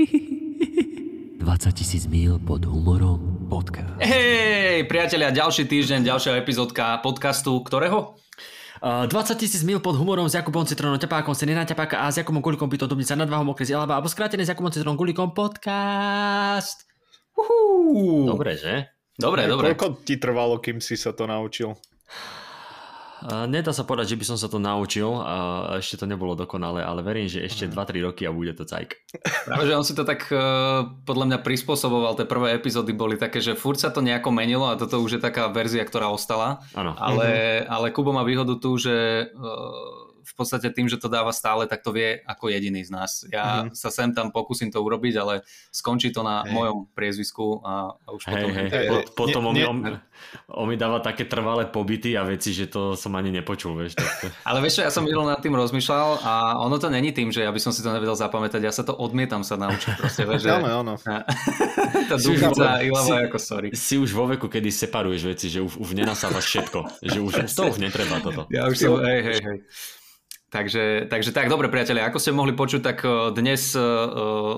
20 tisíc mil pod humorom podcast. Hej, priatelia, ďalší týždeň, ďalšia epizódka podcastu, ktorého? Uh, 20 tisíc mil pod humorom s Jakubom Citronom Ťapákom, Senina Ťapáka a s Jakubom Kulikom Pitom Dubnica nad Váhom okres Jelaba alebo skrátené s Jakubom Citronom Kulikom podcast. Uhú. Dobre, že? Dobre, dobre. Koľko ti trvalo, kým si sa to naučil? Nedá sa povedať, že by som sa to naučil, uh, ešte to nebolo dokonalé, ale verím, že ešte 2-3 roky a bude to cajk. Práve, že on si to tak uh, podľa mňa prispôsoboval, tie prvé epizódy boli také, že furt sa to nejako menilo a toto už je taká verzia, ktorá ostala. Áno. Ale, ale Kubo má výhodu tu, že uh, v podstate tým, že to dáva stále, tak to vie ako jediný z nás. Ja Mhm. sa sem tam pokúsim to urobiť, ale skončí to na Hej. mojom priezvisku a, a už Hej, potom... hej. Hej, Po- Potom on, nie- on, on mi dáva také trvalé pobyty a veci, že to som ani nepočul, vieš. Tak to... Ale vieš čo, ja som minul nad tým rozmýšľal a ono to není tým, že ja by som si to nevedel zapamätať, ja sa to odmietam sa naučiť proste, vieš, že... Áno, áno. tá vo- Ilava si- ako sorry. Si už vo veku, kedy separuješ veci, že už, už nenasávaš všetko. že už to už netreba toto. Ja už som, hej, hej, hej. Takže, takže tak, dobre priatelia, ako ste mohli počuť, tak eh, dnes eh,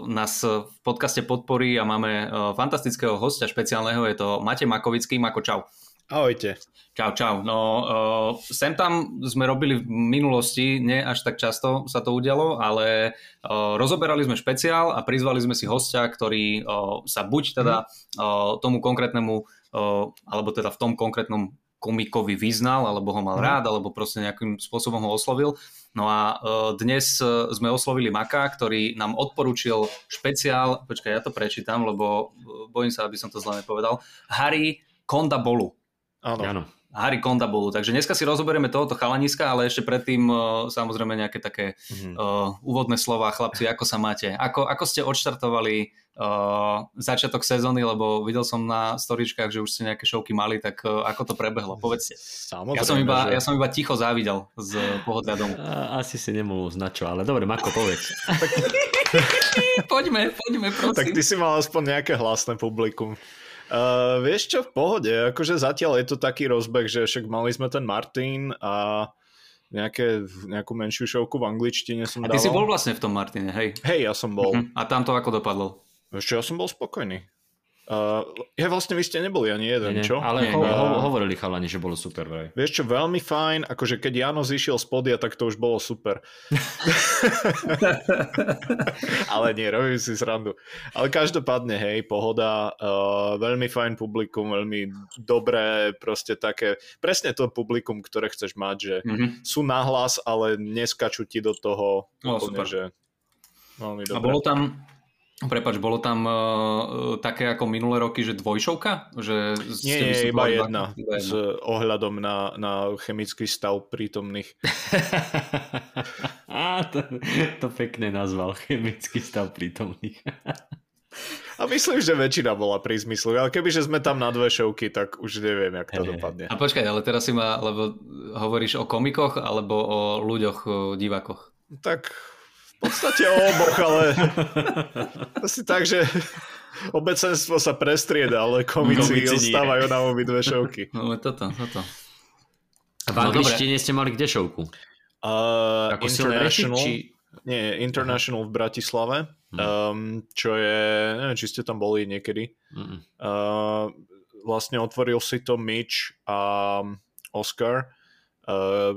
nás v podcaste podporí a máme eh, fantastického hostia špeciálneho, je to Matej Makovický. Mako, čau. Ahojte. Čau, čau. No, uh, sem tam sme robili v minulosti, nie až tak často sa to udialo, ale uh, rozoberali sme špeciál a prizvali sme si hostia, ktorý uh, sa buď teda uh, tomu konkrétnemu, uh, alebo teda v tom konkrétnom komikovi vyznal, alebo ho mal Mhm. rád, alebo proste nejakým spôsobom ho oslovil. No a uh, dnes uh, sme oslovili Maka, ktorý nám odporúčil špeciál, počkaj, ja to prečítam, lebo uh, bojím sa, aby som to zle nepovedal, Harry Kondabolu. Áno. Áno. Harry Kondabulu. Takže dneska si rozoberieme tohoto chalaniska, ale ešte predtým uh, samozrejme nejaké také Mhm. uh, úvodné slova. Chlapci, ako sa máte? Ako, ako ste odštartovali uh, začiatok sezóny, lebo videl som na storičkách, že už ste nejaké šovky mali, tak uh, ako to prebehlo? Povedzte. Samozrejme, Ja som, iba, že... ja som iba ticho závidel z pohodlia domu. Asi si nemohol znať čo, ale dobre, Mako, povedz. poďme, poďme, prosím. Tak ty si mal aspoň nejaké hlasné publikum. Uh, vieš čo, v pohode, akože zatiaľ je to taký rozbeh, že však mali sme ten Martin a nejaké, nejakú menšiu šovku v angličtine som A dával. ty si bol vlastne v tom Martine, hej? Hej, ja som bol. Mhm. A tam to ako dopadlo? Vieš čo, ja som bol spokojný. Uh, ja vlastne vy ste neboli ani jeden, Nie, nie. čo? Ale Nie, ho, ho, hovorili chalani, že bolo super vraj. Vieš čo, veľmi fajn, akože keď Jano zišiel z podia, tak to už bolo super. Ale nie, robím si srandu. Ale každopádne, hej, pohoda, uh, veľmi fajn publikum, veľmi dobré, proste také, presne to publikum, ktoré chceš mať, že Mhm. sú nahlas, ale neskačú ti do toho O, úplne, super. že veľmi A dobré. bolo tam, prepač, bolo tam uh, také ako minulé roky, že dvojšovka? Že Nie, nie, iba jedna, s ohľadom na, na chemický stav prítomných. Á, to, to pekne nazval, chemický stav prítomných. A myslím, že väčšina bola pri zmyslu, ale kebyže sme tam na dve šovky, tak už neviem, jak to dopadne. A počkaj, ale teraz si ma, lebo hovoríš o komikoch alebo o ľuďoch, o divákoch? Tak podstate o oboch, ale asi tak, že obecenstvo sa prestrieda, ale komici, Komici nie. ostávajú na obidve šovky. No toto, toto. V No, angličtine ste mali kde šovku? Uh, Ako reči, international, či... nie, International v Bratislave, Hm. um, čo je, neviem, či ste tam boli niekedy. Uh, vlastne otvoril si to Mitch a Oscar uh,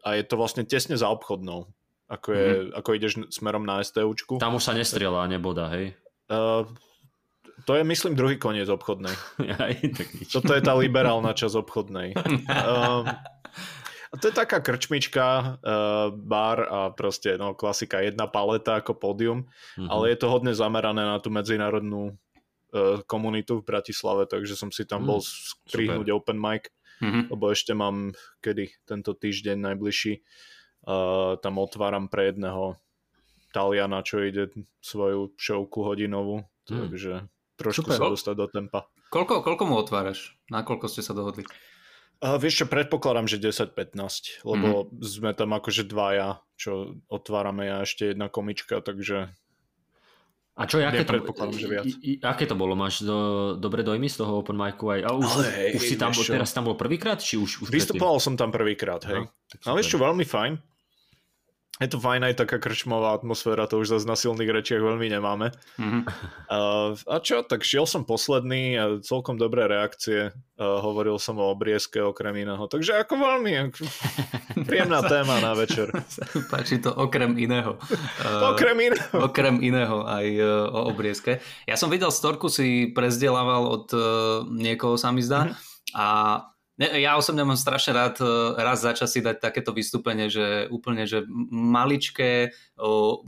a je to vlastne tesne za obchodnou. Ako, je, mm-hmm. ako ideš smerom na STUčku. Tam už sa nestrieľa, neboda, hej? Uh, to je, myslím, druhý koniec obchodnej. Aj, tak nič. Toto je tá liberálna časť obchodnej. Um, a to je taká krčmička, uh, bar a proste no, klasika, jedna paleta ako pódium, Mhm. ale je to hodne zamerané na tú medzinárodnú uh, komunitu v Bratislave, takže som si tam Mm, bol strihnúť open mic, Mhm. lebo ešte mám kedy tento týždeň najbližší uh, tam otváram pre jedného Taliana, čo ide svoju showku hodinovú, Mm. takže trošku Super. sa dostať do tempa. Koľko, koľko mu otváraš? Na koľko ste sa dohodli? Uh, vieš čo, predpokladám, že 10-15, lebo mm-hmm. sme tam akože dvaja, čo otvárame a ešte jedna komička, takže A čo, aké to, že viac. I, i, aké to bolo? Máš do, dobré dojmy z toho open micu aj? A už, Ale hej, už si tam, vieš čo? teraz tam bol prvýkrát? Či už, už vystupoval som tam prvýkrát, hej. No, super. ešte veľmi fajn. Je to fajn aj taká krčmová atmosféra, to už zase na silných rečiach veľmi nemáme. Mm-hmm. Uh, a čo, tak šiel som posledný a celkom dobré reakcie. Uh, hovoril som o obriezke okrem iného. Takže ako veľmi príjemná téma na večer. Páči to okrem iného. Uh, okrem iného. Okrem iného aj uh, o obriezke. Ja som videl storku si prezdielaval od uh, niekoho sa mi zdá. Mm-hmm. A ja osobne mám strašne rád e, raz za čas si dať takéto vystúpenie, že úplne, že maličké, o,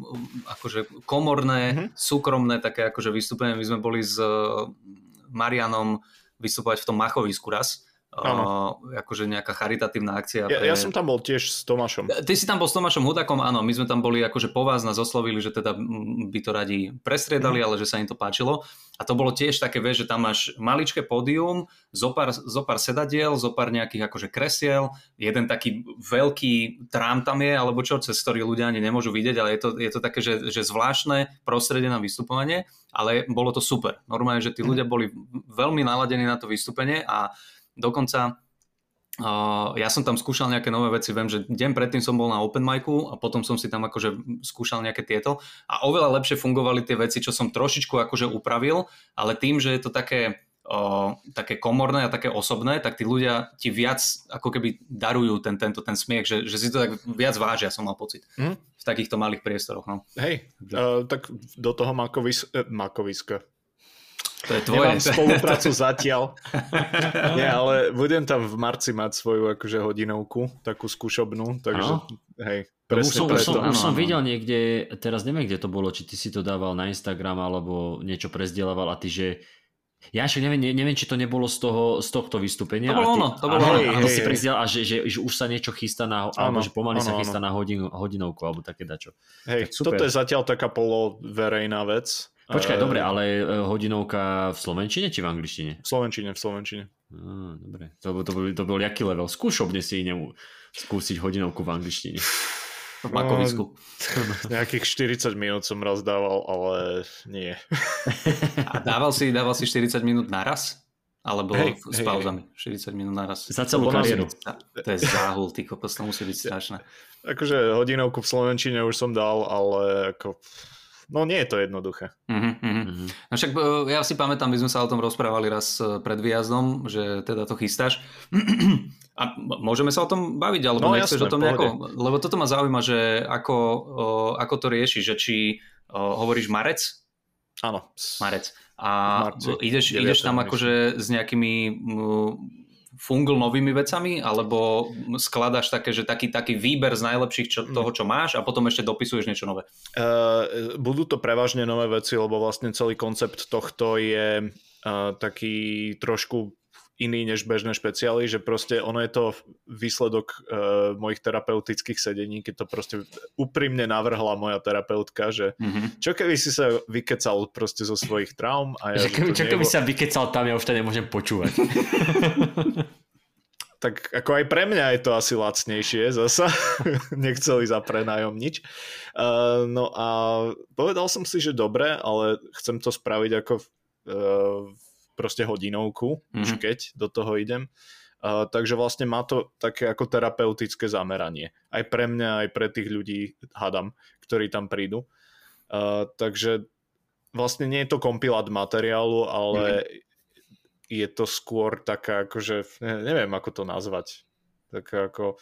akože komorné, mm-hmm. súkromné také akože vystúpenie. My sme boli s e, Marianom vystupovať v tom machovisku raz Uh, akože nejaká charitatívna akcia. Ja, pre... ja som tam bol tiež s Tomášom. Ty si tam bol s Tomášom Hudakom, áno, my sme tam boli akože po vás nás oslovili, že teda by to radi prestriedali, mm. ale že sa im to páčilo. A to bolo tiež také, vieš, že tam máš maličké pódium, zopár, zopár sedadiel, zopár nejakých akože kresiel, jeden taký veľký trám tam je, alebo čo, cez ktorý ľudia ani nemôžu vidieť, ale je to, je to také, že, že zvláštne prostredie na vystupovanie, ale bolo to super. Normálne, že tí mhm. ľudia boli veľmi naladení na to vystúpenie a Dokonca Uh, ja som tam skúšal nejaké nové veci, viem, že deň predtým som bol na open micu a potom som si tam akože skúšal nejaké tieto a oveľa lepšie fungovali tie veci, čo som trošičku akože upravil, ale tým, že je to také, uh, také komorné a také osobné, tak tí ľudia ti viac ako keby darujú ten, tento, ten smiech, že, že si to tak viac vážia, som mal pocit. Mm. V takýchto malých priestoroch. No. Hej, uh, tak do toho makovis, eh, makoviska, to je tvoje. Nemám spoluprácu zatiaľ. Nie, ale budem tam v marci mať svoju akože hodinovku, takú skúšobnú, takže no. hej, presne už som, preto. Už som, už som videl niekde, teraz neviem, kde to bolo, či ty si to dával na Instagram alebo niečo prezdielaval a ty, že ja však neviem, neviem, či to nebolo z, toho, z tohto vystúpenia. To bolo ono, to bolo ono. A, si prezdiel, a že, že, že, už sa niečo chystá na, alebo že pomaly ano, sa chystá ano. na hodinu, hodinovku, alebo také dačo. Hej, toto je zatiaľ taká poloverejná vec. Počkaj, uh, dobre, ale e, hodinovka v Slovenčine či v angličtine? V Slovenčine, v Slovenčine. Ah, dobre, to, to, bol, to bol jaký level? Skúšobne si nemu skúsiť hodinovku v angličtine. V makovisku. No, nejakých 40 minút som raz dával, ale nie. A dával si, dával si 40 minút naraz? Alebo hej, s pauzami? Hej. 40 minút naraz. Za celú kariéru. To je záhul, ty kokos, to musí byť strašné. Akože hodinovku v Slovenčine už som dal, ale ako no nie je to jednoduché. Uh-huh, uh-huh. No však e, ja si pamätám, my sme sa o tom rozprávali raz e, pred výjazdom, že teda to chystáš. A môžeme sa o tom baviť, alebo no, nechceš jasné, o tom nejako? Lebo toto ma zaujíma, že ako, o, ako to riešiš, že či hovoríš marec? Áno. Marec. A ideš, ideš tam akože s nejakými fungl novými vecami, alebo skladaš také, že taký, taký výber z najlepších čo, toho, čo máš a potom ešte dopisuješ niečo nové? Uh, budú to prevažne nové veci, lebo vlastne celý koncept tohto je uh, taký trošku iný než bežné špeciály, že proste ono je to výsledok uh, mojich terapeutických sedení, keď to proste úprimne navrhla moja terapeutka, že mm-hmm. čo keby si sa vykecal proste zo svojich traum a ja, že keby, čo keby nebo... sa vykecal tam, ja už to nemôžem počúvať. tak ako aj pre mňa je to asi lacnejšie zasa. Nechceli za prenájom nič. Uh, no a povedal som si, že dobre, ale chcem to spraviť ako uh, proste hodinovku, mm-hmm. už keď do toho idem. Uh, takže vlastne má to také ako terapeutické zameranie. Aj pre mňa, aj pre tých ľudí, hadam, ktorí tam prídu. Uh, takže vlastne nie je to kompilát materiálu, ale mm-hmm. je to skôr taká akože, neviem ako to nazvať. Tak ako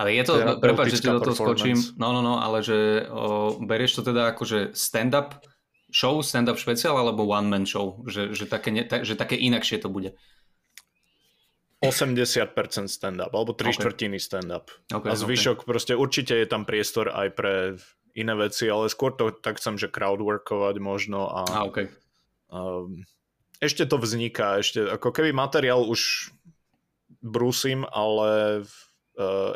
ale je to, prepáč, že ti do toho skočím, no, no, no, ale že o, berieš to teda akože stand-up show, stand-up špeciál alebo one-man show? Že, že, také, ne, tak, že také inakšie to bude? 80% stand-up, alebo 3 okay. štvrtiny stand-up. Okay, a zvyšok okay. proste určite je tam priestor aj pre iné veci, ale skôr to tak chcem, že crowdworkovať možno a, a okay. um, ešte to vzniká, ešte ako keby materiál už brúsim, ale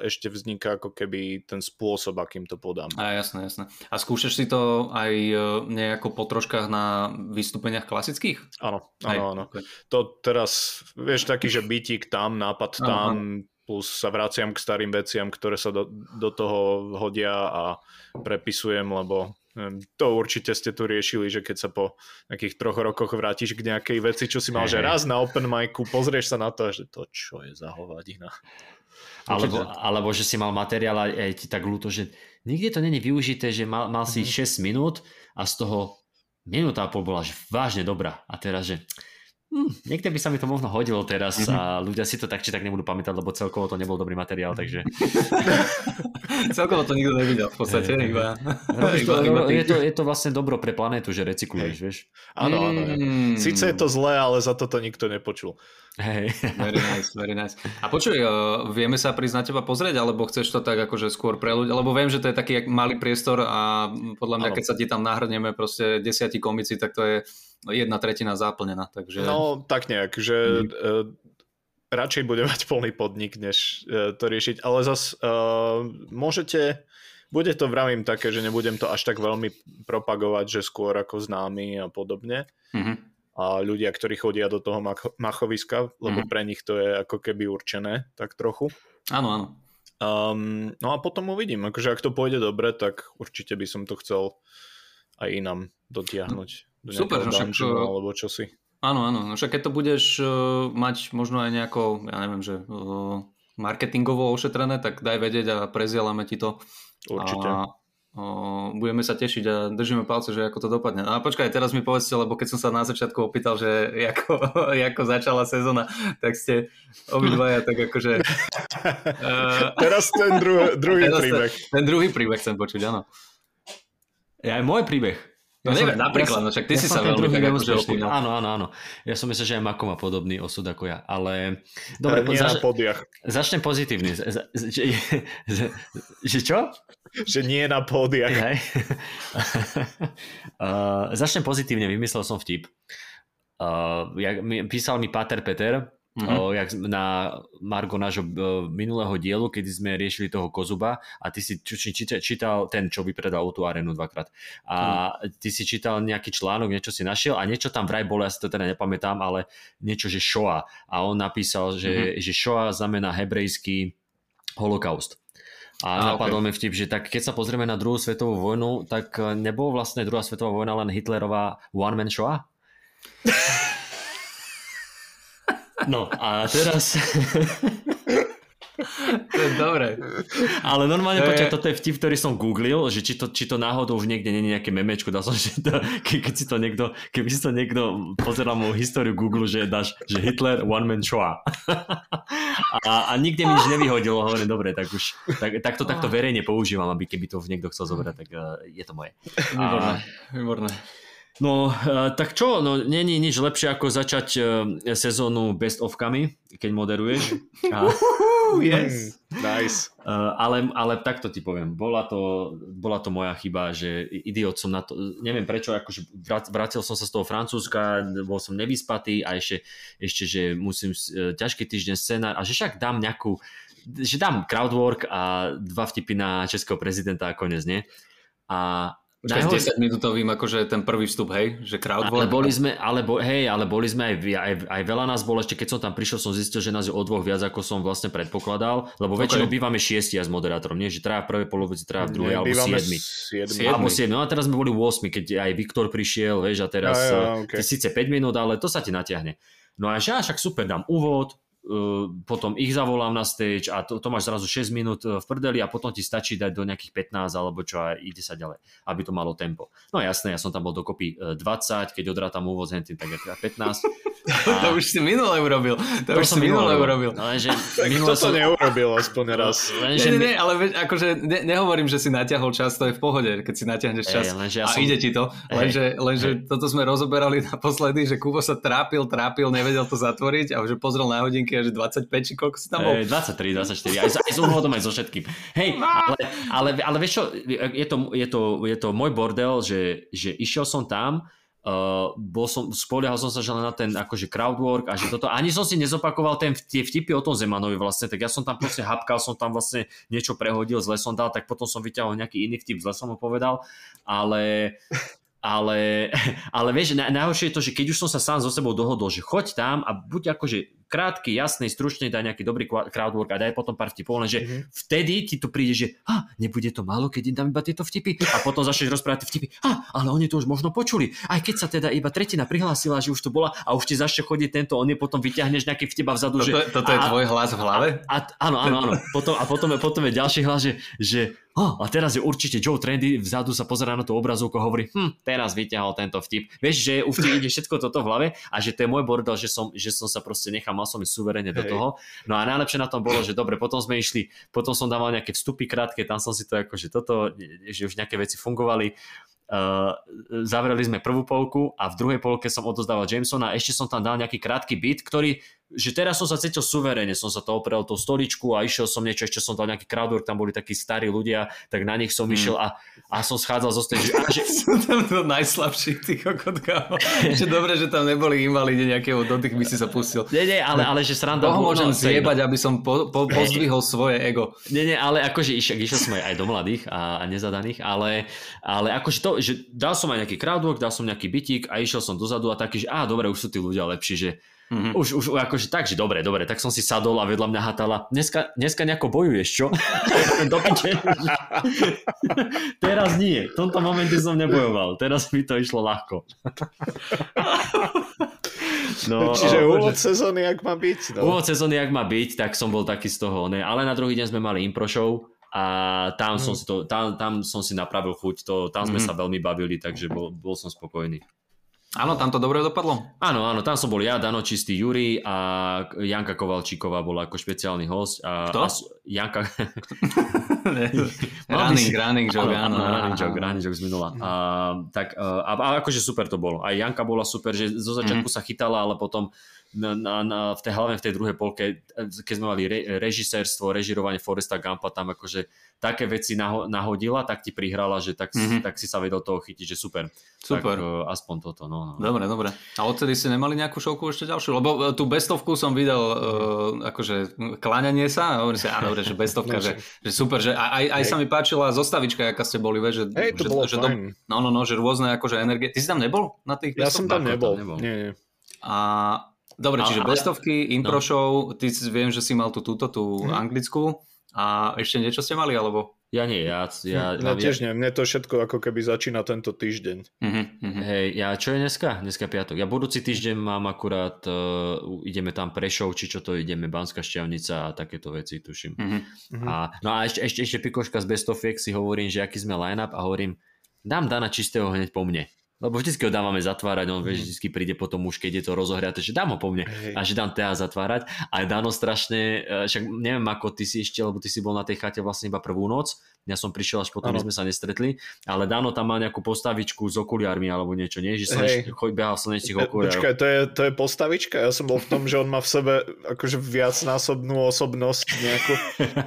ešte vzniká ako keby ten spôsob, akým to podám. A jasné, jasné. A skúšaš si to aj eh, nejako po troškách na vystúpeniach klasických? Áno, áno, áno. Okay. To teraz, vieš, taký, že bytík tam, nápad tam, aha. plus sa vraciam k starým veciam, ktoré sa do, do toho hodia a prepisujem, lebo To určite ste tu riešili, že keď sa po nejakých troch rokoch vrátiš k nejakej veci, čo si mal, hey. že raz na open micu, pozrieš sa na to, že to čo je za hovadina. Alebo, alebo že si mal materiál a je ti tak ľúto, že nikde to není využité, že mal, mal si mm-hmm. 6 minút a z toho minúta a pol bola že vážne dobrá. A teraz, že hm, niekde by sa mi to možno hodilo teraz mm-hmm. a ľudia si to tak či tak nebudú pamätať, lebo celkovo to nebol dobrý materiál, takže... celkovo to nikto nevidel v podstate, je, iba... to, iba, je, to, je to vlastne dobro pre planétu, že recykluješ, vieš? Áno, áno. Mm. Sice je to zlé, ale za to to nikto nepočul. Hej. Very nice, very nice. A počuj, uh, vieme sa prísť na teba pozrieť, alebo chceš to tak akože skôr pre ľudí? Lebo viem, že to je taký malý priestor a podľa mňa, ano. keď sa ti tam nahrneme proste desiatí komici, tak to je jedna tretina záplnená. Takže... No, tak nejak, že mm. uh, radšej bude mať plný podnik, než uh, to riešiť. Ale zas uh, môžete bude to, vravím, také, že nebudem to až tak veľmi propagovať, že skôr ako známy a podobne. Mm-hmm a ľudia, ktorí chodia do toho machoviska, lebo mm. pre nich to je ako keby určené, tak trochu. Áno, áno. Um, no a potom uvidím, akože ak to pôjde dobre, tak určite by som to chcel aj inám dotiahnuť. Super, no však... Alebo čosi. Áno, áno, no však keď to budeš uh, mať možno aj nejako, ja neviem, že uh, marketingovo ošetrené, tak daj vedieť a prezielame ti to. Určite. A budeme sa tešiť a držíme palce, že ako to dopadne. No a počkaj, teraz mi povedzte, lebo keď som sa na začiatku opýtal, že ako, ako začala sezóna, tak ste obidvaja tak akože... Uh, teraz ten dru- druhý teraz príbeh. Ten, ten druhý príbeh chcem počuť, áno. Ja aj môj príbeh. No ja neviem, napríklad, ja no však ty ja si sa veľmi tak akože Áno, áno, áno. Ja som myslel, že aj Mako má podobný osud ako ja, ale... Dobre, nie zač-. Začnem pozitívne. Z- z- že, že čo? Že nie na pódiach. uh, začnem pozitívne, vymyslel som vtip. Uh, jak, mi, písal mi Pater Peter, Mm-hmm. O, jak na Margo nášho minulého dielu, kedy sme riešili toho Kozuba a ty si či, čítal ten, čo vypredal tú arénu dvakrát. A mm. ty si čítal nejaký článok, niečo si našiel a niečo tam vraj bolo, ja si to teda nepamätám, ale niečo, že Shoah. A on napísal, že, mm-hmm. že Shoah znamená hebrejský holokaust. A, a napadol okay. mi vtip, že tak keď sa pozrieme na druhú svetovú vojnu, tak nebol vlastne druhá svetová vojna len Hitlerová one-man show? No a teraz... to je dobré. Ale normálne, je... počkaj, toto je vtip, ktorý som googlil, že či to, či to náhodou už niekde nie je nejaké memečko, dal som, že to, ke, keď si to niekto, keby si to niekto pozeral moju históriu Google, že dáš, že Hitler one man show. a, a nikde mi nič nevyhodilo, hovorím, dobre, tak už, tak, tak to takto verejne používam, aby keby to niekto chcel zobrať, tak uh, je to moje. Výborné, a... výborné. No, uh, tak čo, no není nič lepšie ako začať uh, sezónu best of-kami, keď moderuješ. A... yes. Nice. Uh, ale, ale takto ti poviem, bola to, bola to moja chyba, že idiot som na to, neviem prečo, akože vrátil som sa z toho Francúzska, bol som nevyspatý a ešte, ešte že musím ťažký týždeň scenár a že však dám nejakú, že dám crowdwork a dva vtipy na českého prezidenta a konec, nie? A Najhor... s 10 minútovým akože ten prvý vstup, hej? Že crowdwork. Ale boli sme, ale bo, hej, ale boli sme aj, aj, aj veľa nás bolo, ešte keď som tam prišiel, som zistil, že nás je o dvoch viac, ako som vlastne predpokladal, lebo väčšinou okay. bývame šiesti s moderátorom, nie? Že traja v prvej polovici, traja v druhej, alebo siedmi. Alebo siedmi. No a teraz sme boli 8, keď aj Viktor prišiel, vieš, a teraz ja, ja, okay. síce 5 minút, ale to sa ti natiahne. No a že však super, dám úvod, potom ich zavolám na stage a to, to máš zrazu 6 minút uh, v prdeli a potom ti stačí dať do nejakých 15 alebo čo a ide sa ďalej, aby to malo tempo. No jasné, ja som tam bol dokopy 20, uh, keď odrátam úvod z 15. To už si minule urobil. To, to už som minule urobil. No, lenže minule Kto to som... neurobil aspoň raz? Lenže... Nie, nie, ale akože ne, nehovorím, že si natiahol čas, to je v pohode, keď si natiahneš čas Ej, lenže ja a som... ide ti to. Lenže, lenže toto sme rozoberali naposledy, že Kubo sa trápil, trápil, nevedel to zatvoriť a už pozrel na hodinky a že 25 či koľko si tam bol? Ej, 23, 24, aj, aj s úvodom, aj so všetkým. Hej, ale, ale, ale vieš čo, je to, je to, je to môj bordel, že, že išiel som tam, Uh, bol som, spoliehal som sa že len na ten akože crowdwork a že toto, ani som si nezopakoval ten, tie vtipy o tom Zemanovi vlastne, tak ja som tam proste hapkal, som tam vlastne niečo prehodil, zle som dal, tak potom som vyťahol nejaký iný vtip, zle som mu povedal, ale ale, ale vieš, najhoršie je to, že keď už som sa sám so sebou dohodol, že choď tam a buď akože krátky, jasný, stručný, daj nejaký dobrý crowdwork a daj potom pár vtipov, lenže mm-hmm. vtedy ti to príde, že ha, nebude to málo, keď im dám iba tieto vtipy a potom začneš rozprávať vtipy, ha, ale oni to už možno počuli, aj keď sa teda iba tretina prihlásila, že už to bola a už ti začne chodiť tento, on je potom vyťahneš nejaký vtip a vzadu, toto, že... Toto je a, tvoj hlas v hlave? A, a, áno, áno, áno. Potom, a potom, potom je ďalší hlas, že, že oh, a teraz je určite Joe Trendy, vzadu sa pozerá na tú obrazovku a hovorí, hm, teraz vyťahol tento vtip. Vieš, že u vtip ide všetko toto v hlave a že to je môj bordel, že som, že som sa proste nechal, mal som ísť suverene do toho. No a najlepšie na tom bolo, že dobre, potom sme išli, potom som dával nejaké vstupy krátke, tam som si to akože toto, že už nejaké veci fungovali. Uh, zavreli sme prvú polku a v druhej polke som odozdával Jamesona a ešte som tam dal nejaký krátky beat, ktorý že teraz som sa cítil suverene, som sa to oprel tú stoličku a išiel som niečo, ešte som dal nejaký crowdwork, tam boli takí starí ľudia, tak na nich som mm. išiel a, a som schádzal zo stage. A že... Sú tam to najslabší, ty kokotka. že dobre, že tam neboli invalidi nejakého, do tých by si sa pustil. Nie, nie, ale, ale že sranda... Toho môžem no, zjebať, aby som po, po, pozdvihol svoje ego. Nie, nie, ale akože išiel, išiel som aj do mladých a, a nezadaných, ale, ale akože to, že dal som aj nejaký crowdwork, dal som nejaký bytík a išiel som dozadu a taký, že á, dobre, už sú tí ľudia lepší, že Mm-hmm. Už, už akože tak, že dobre, dobre, tak som si sadol a vedľa mňa hatala. Dneska, dneska nejako bojuješ, čo? Do Teraz nie. V tomto momente som nebojoval. Teraz mi to išlo ľahko. No, Čiže o, úvod sezóny, jak má byť. No. Úvod sezóny, jak má byť, tak som bol taký z toho. Ne. Ale na druhý deň sme mali impro show a tam, mm. som si to, tam, tam som si napravil chuť. To, tam sme mm. sa veľmi bavili, takže bol, bol som spokojný. Áno, tam to dobre dopadlo? Áno, áno, tam som bol ja, Dano Čistý, Juri a Janka Kovalčíková bola ako špeciálny host. A, Kto? A, Janka... running, running joke, áno. Running joke, running joke z minula. A, tak, a, a akože super to bolo. Aj Janka bola super, že zo začiatku mm. sa chytala, ale potom na, na, na, v tej, hlavne v tej druhej polke, keď sme mali re, režisérstvo, režirovanie Foresta Gampa, tam akože také veci naho, nahodila, tak ti prihrala, že tak, mm-hmm. tak si sa vedel toho chytiť, že super. Super. Tak, uh, aspoň toto, no, no. Dobre, dobre. A odtedy ste nemali nejakú šovku ešte ďalšiu? Lebo uh, tú bestovku som videl, uh, akože kláňanie sa, a hovorím si, áno, dobre, že bestovka, no, že, že super, že aj, aj sa mi páčila zostavička, aká ste boli, že, Hej, to že, bolo že do, no, no, no, že rôzne akože energie. Ty si tam nebol na tých Ja som tam nebol. nebol. Nie, nie. A Dobre, čiže ale, bestovky, impro no. show, ty viem, že si mal tú túto, tú hmm. anglickú a ešte niečo ste mali, alebo? Ja nie, ja... ja, ja tiež nie, mne to všetko ako keby začína tento týždeň. Uh-huh, uh-huh. Hej, ja čo je dneska? Dneska piatok. Ja budúci týždeň mám akurát, uh, ideme tam prešov, či čo to ideme, Banská šťavnica a takéto veci, tuším. Uh-huh. A, no a ešte, ešte, ešte pikoška z Bestofiek si hovorím, že aký sme line-up a hovorím, dám Dana čistého hneď po mne. Lebo vždy ho dávame zatvárať, on mm. vždy príde potom už, keď je to rozohriate, že dám ho po mne hey. a že dám teda zatvárať. A Dano strašne, e, však neviem ako ty si ešte, lebo ty si bol na tej chate vlastne iba prvú noc, ja som prišiel až potom, my sme sa nestretli, ale Dano tam má nejakú postavičku s okuliarmi alebo niečo, nie? Že slneč, behal slnečných okuliarov. Počkaj, to je, to je postavička? Ja som bol v tom, že on má v sebe akože viacnásobnú osobnosť nejakú.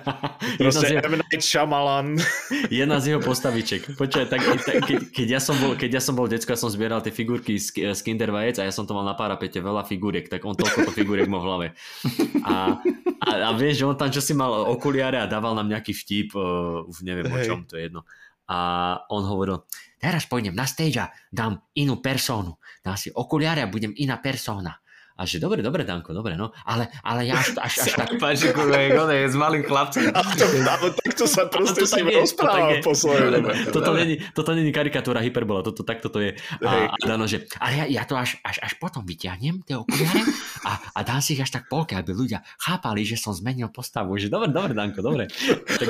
Proste jeho... M. Night Shyamalan. Jedna z jeho postaviček. Počkaj, tak, tak keď, keď, ja som bol, keď ja som bol decko, ja som zbieral tie figurky z, z Kinder Vajec a ja som to mal na parapete, veľa figuriek, tak on toľko to figuriek mal v hlave. A, a, a vieš, že on tam čo si mal okuliare a dával nám nejaký vtip, uh, už neviem Hej. o čom, to je jedno. A on hovoril, teraz pôjdem na stage a dám inú persónu. Dám si okuliare a budem iná persóna. A že dobre, dobre, Danko, dobre, no, ale, ale ja až, až, až tak... Páči, kurva, je, je s malým chlapcom. A to, a takto sa proste s ním rozprával po svojom. Toto není, toto není karikatúra hyperbola, toto takto to je. A, a Dano, že, ale ja, ja to až, až, až potom vyťahnem, tie okuliare, a, a dám si ich až tak polke, aby ľudia chápali, že som zmenil postavu. Že dobre, dobre, Danko, dobre. Tak,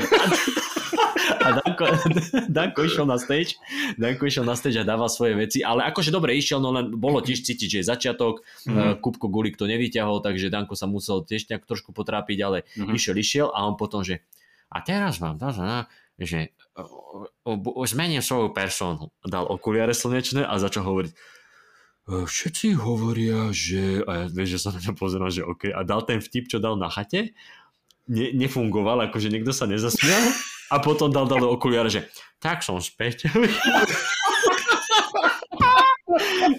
a Danko, Danko išiel na stage, Danko išiel na stage a dával svoje veci, ale akože dobre išiel, no len bolo tiež cítiť, že je začiatok, mm-hmm. Kupko Gulik to nevyťahol, takže Danko sa musel tiež nejak trošku potrápiť, ale mm-hmm. išiel, išiel a on potom, že a teraz vám to, že zmenil svoju personu, dal okuliare slnečné a začal hovoriť všetci hovoria, že a ja vieš, že sa na ňa pozerám, že OK a dal ten vtip, čo dal na chate ne, nefungoval, akože niekto sa nezasmial a potom dal, dal do okuliare, že tak som späť.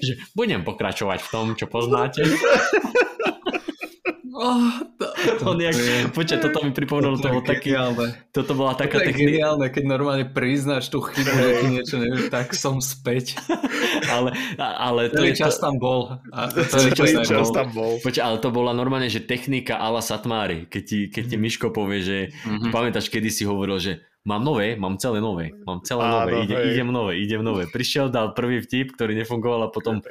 že budem pokračovať v tom, čo poznáte. Oh, to, On jak, počkaj, toto mi pripomínalo, to, bolo taký, toto bola taká to technika. geniálne, keď normálne priznáš tú chybu, že ti niečo neviem, tak som späť. ale, ale to Celý je čas to, tam bol. A to je čas čas tam bol. tam bol. Počkaj, ale to bola normálne, že technika ala Satmári, keď ti, keď ti Miško povie, že Mhm. pamätáš, kedy si hovoril, že mám nové, mám celé nové, mám celé Áno, nové, ide, hej. idem nové, idem nové. Prišiel, dal prvý vtip, ktorý nefungoval a potom,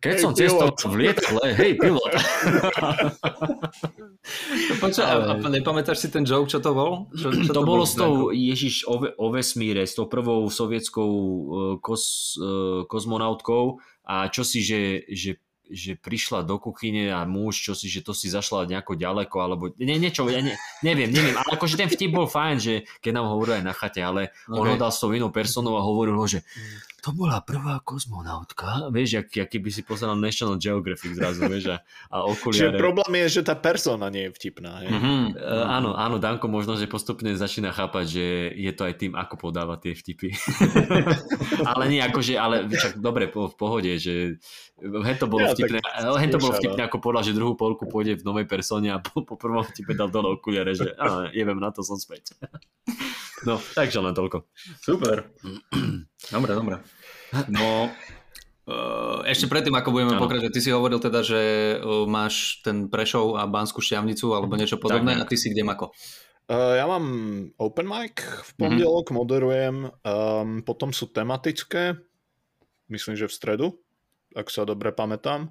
keď Hej, som cestoval v lietadle, hej, pilot. Počkaj, a, a nepamätáš si ten joke, čo to bol? Čo, čo to, bolo s tou? Ježiš, o, o vesmíre, s tou prvou sovietskou uh, kos, uh, kozmonautkou a čo si, že, že že prišla do kuchyne a muž, čo si, že to si zašla nejako ďaleko, alebo nie, niečo, ja ne, neviem, neviem, ale akože ten vtip bol fajn, že keď nám hovoril aj na chate, ale okay. on ho dal s tou inou personou a hovoril ho, že to bola prvá kozmonautka, vieš, jak, jak keby si pozeral National Geographic zrazu, vieš, a, a Čiže okuliare. problém je, že tá persona nie je vtipná. Hej? Mhm. Uh, áno, áno, Danko možno, že postupne začína chápať, že je to aj tým, ako podáva tie vtipy. ale nie, akože, ale však dobre, po, v pohode, že hen to bolo Ja, vtipné, tak hen to bolo vtipné, ako povedal, že druhú polku pôjde v novej persone a po, po prvom vtipe dal dole okuliare, že áno, jevem na to som späť. no, takže len toľko. Super. Dobre, dobre. No, uh, ešte predtým, ako budeme pokračovať, ty si hovoril teda, že uh, máš ten Prešov a Banskú šťavnicu alebo niečo podobné Tak, a ty si kde Mako? Uh, ja mám open mic, v pondelok mm-hmm. moderujem, um, potom sú tematické, myslím, že v stredu, ak sa dobre pamätám.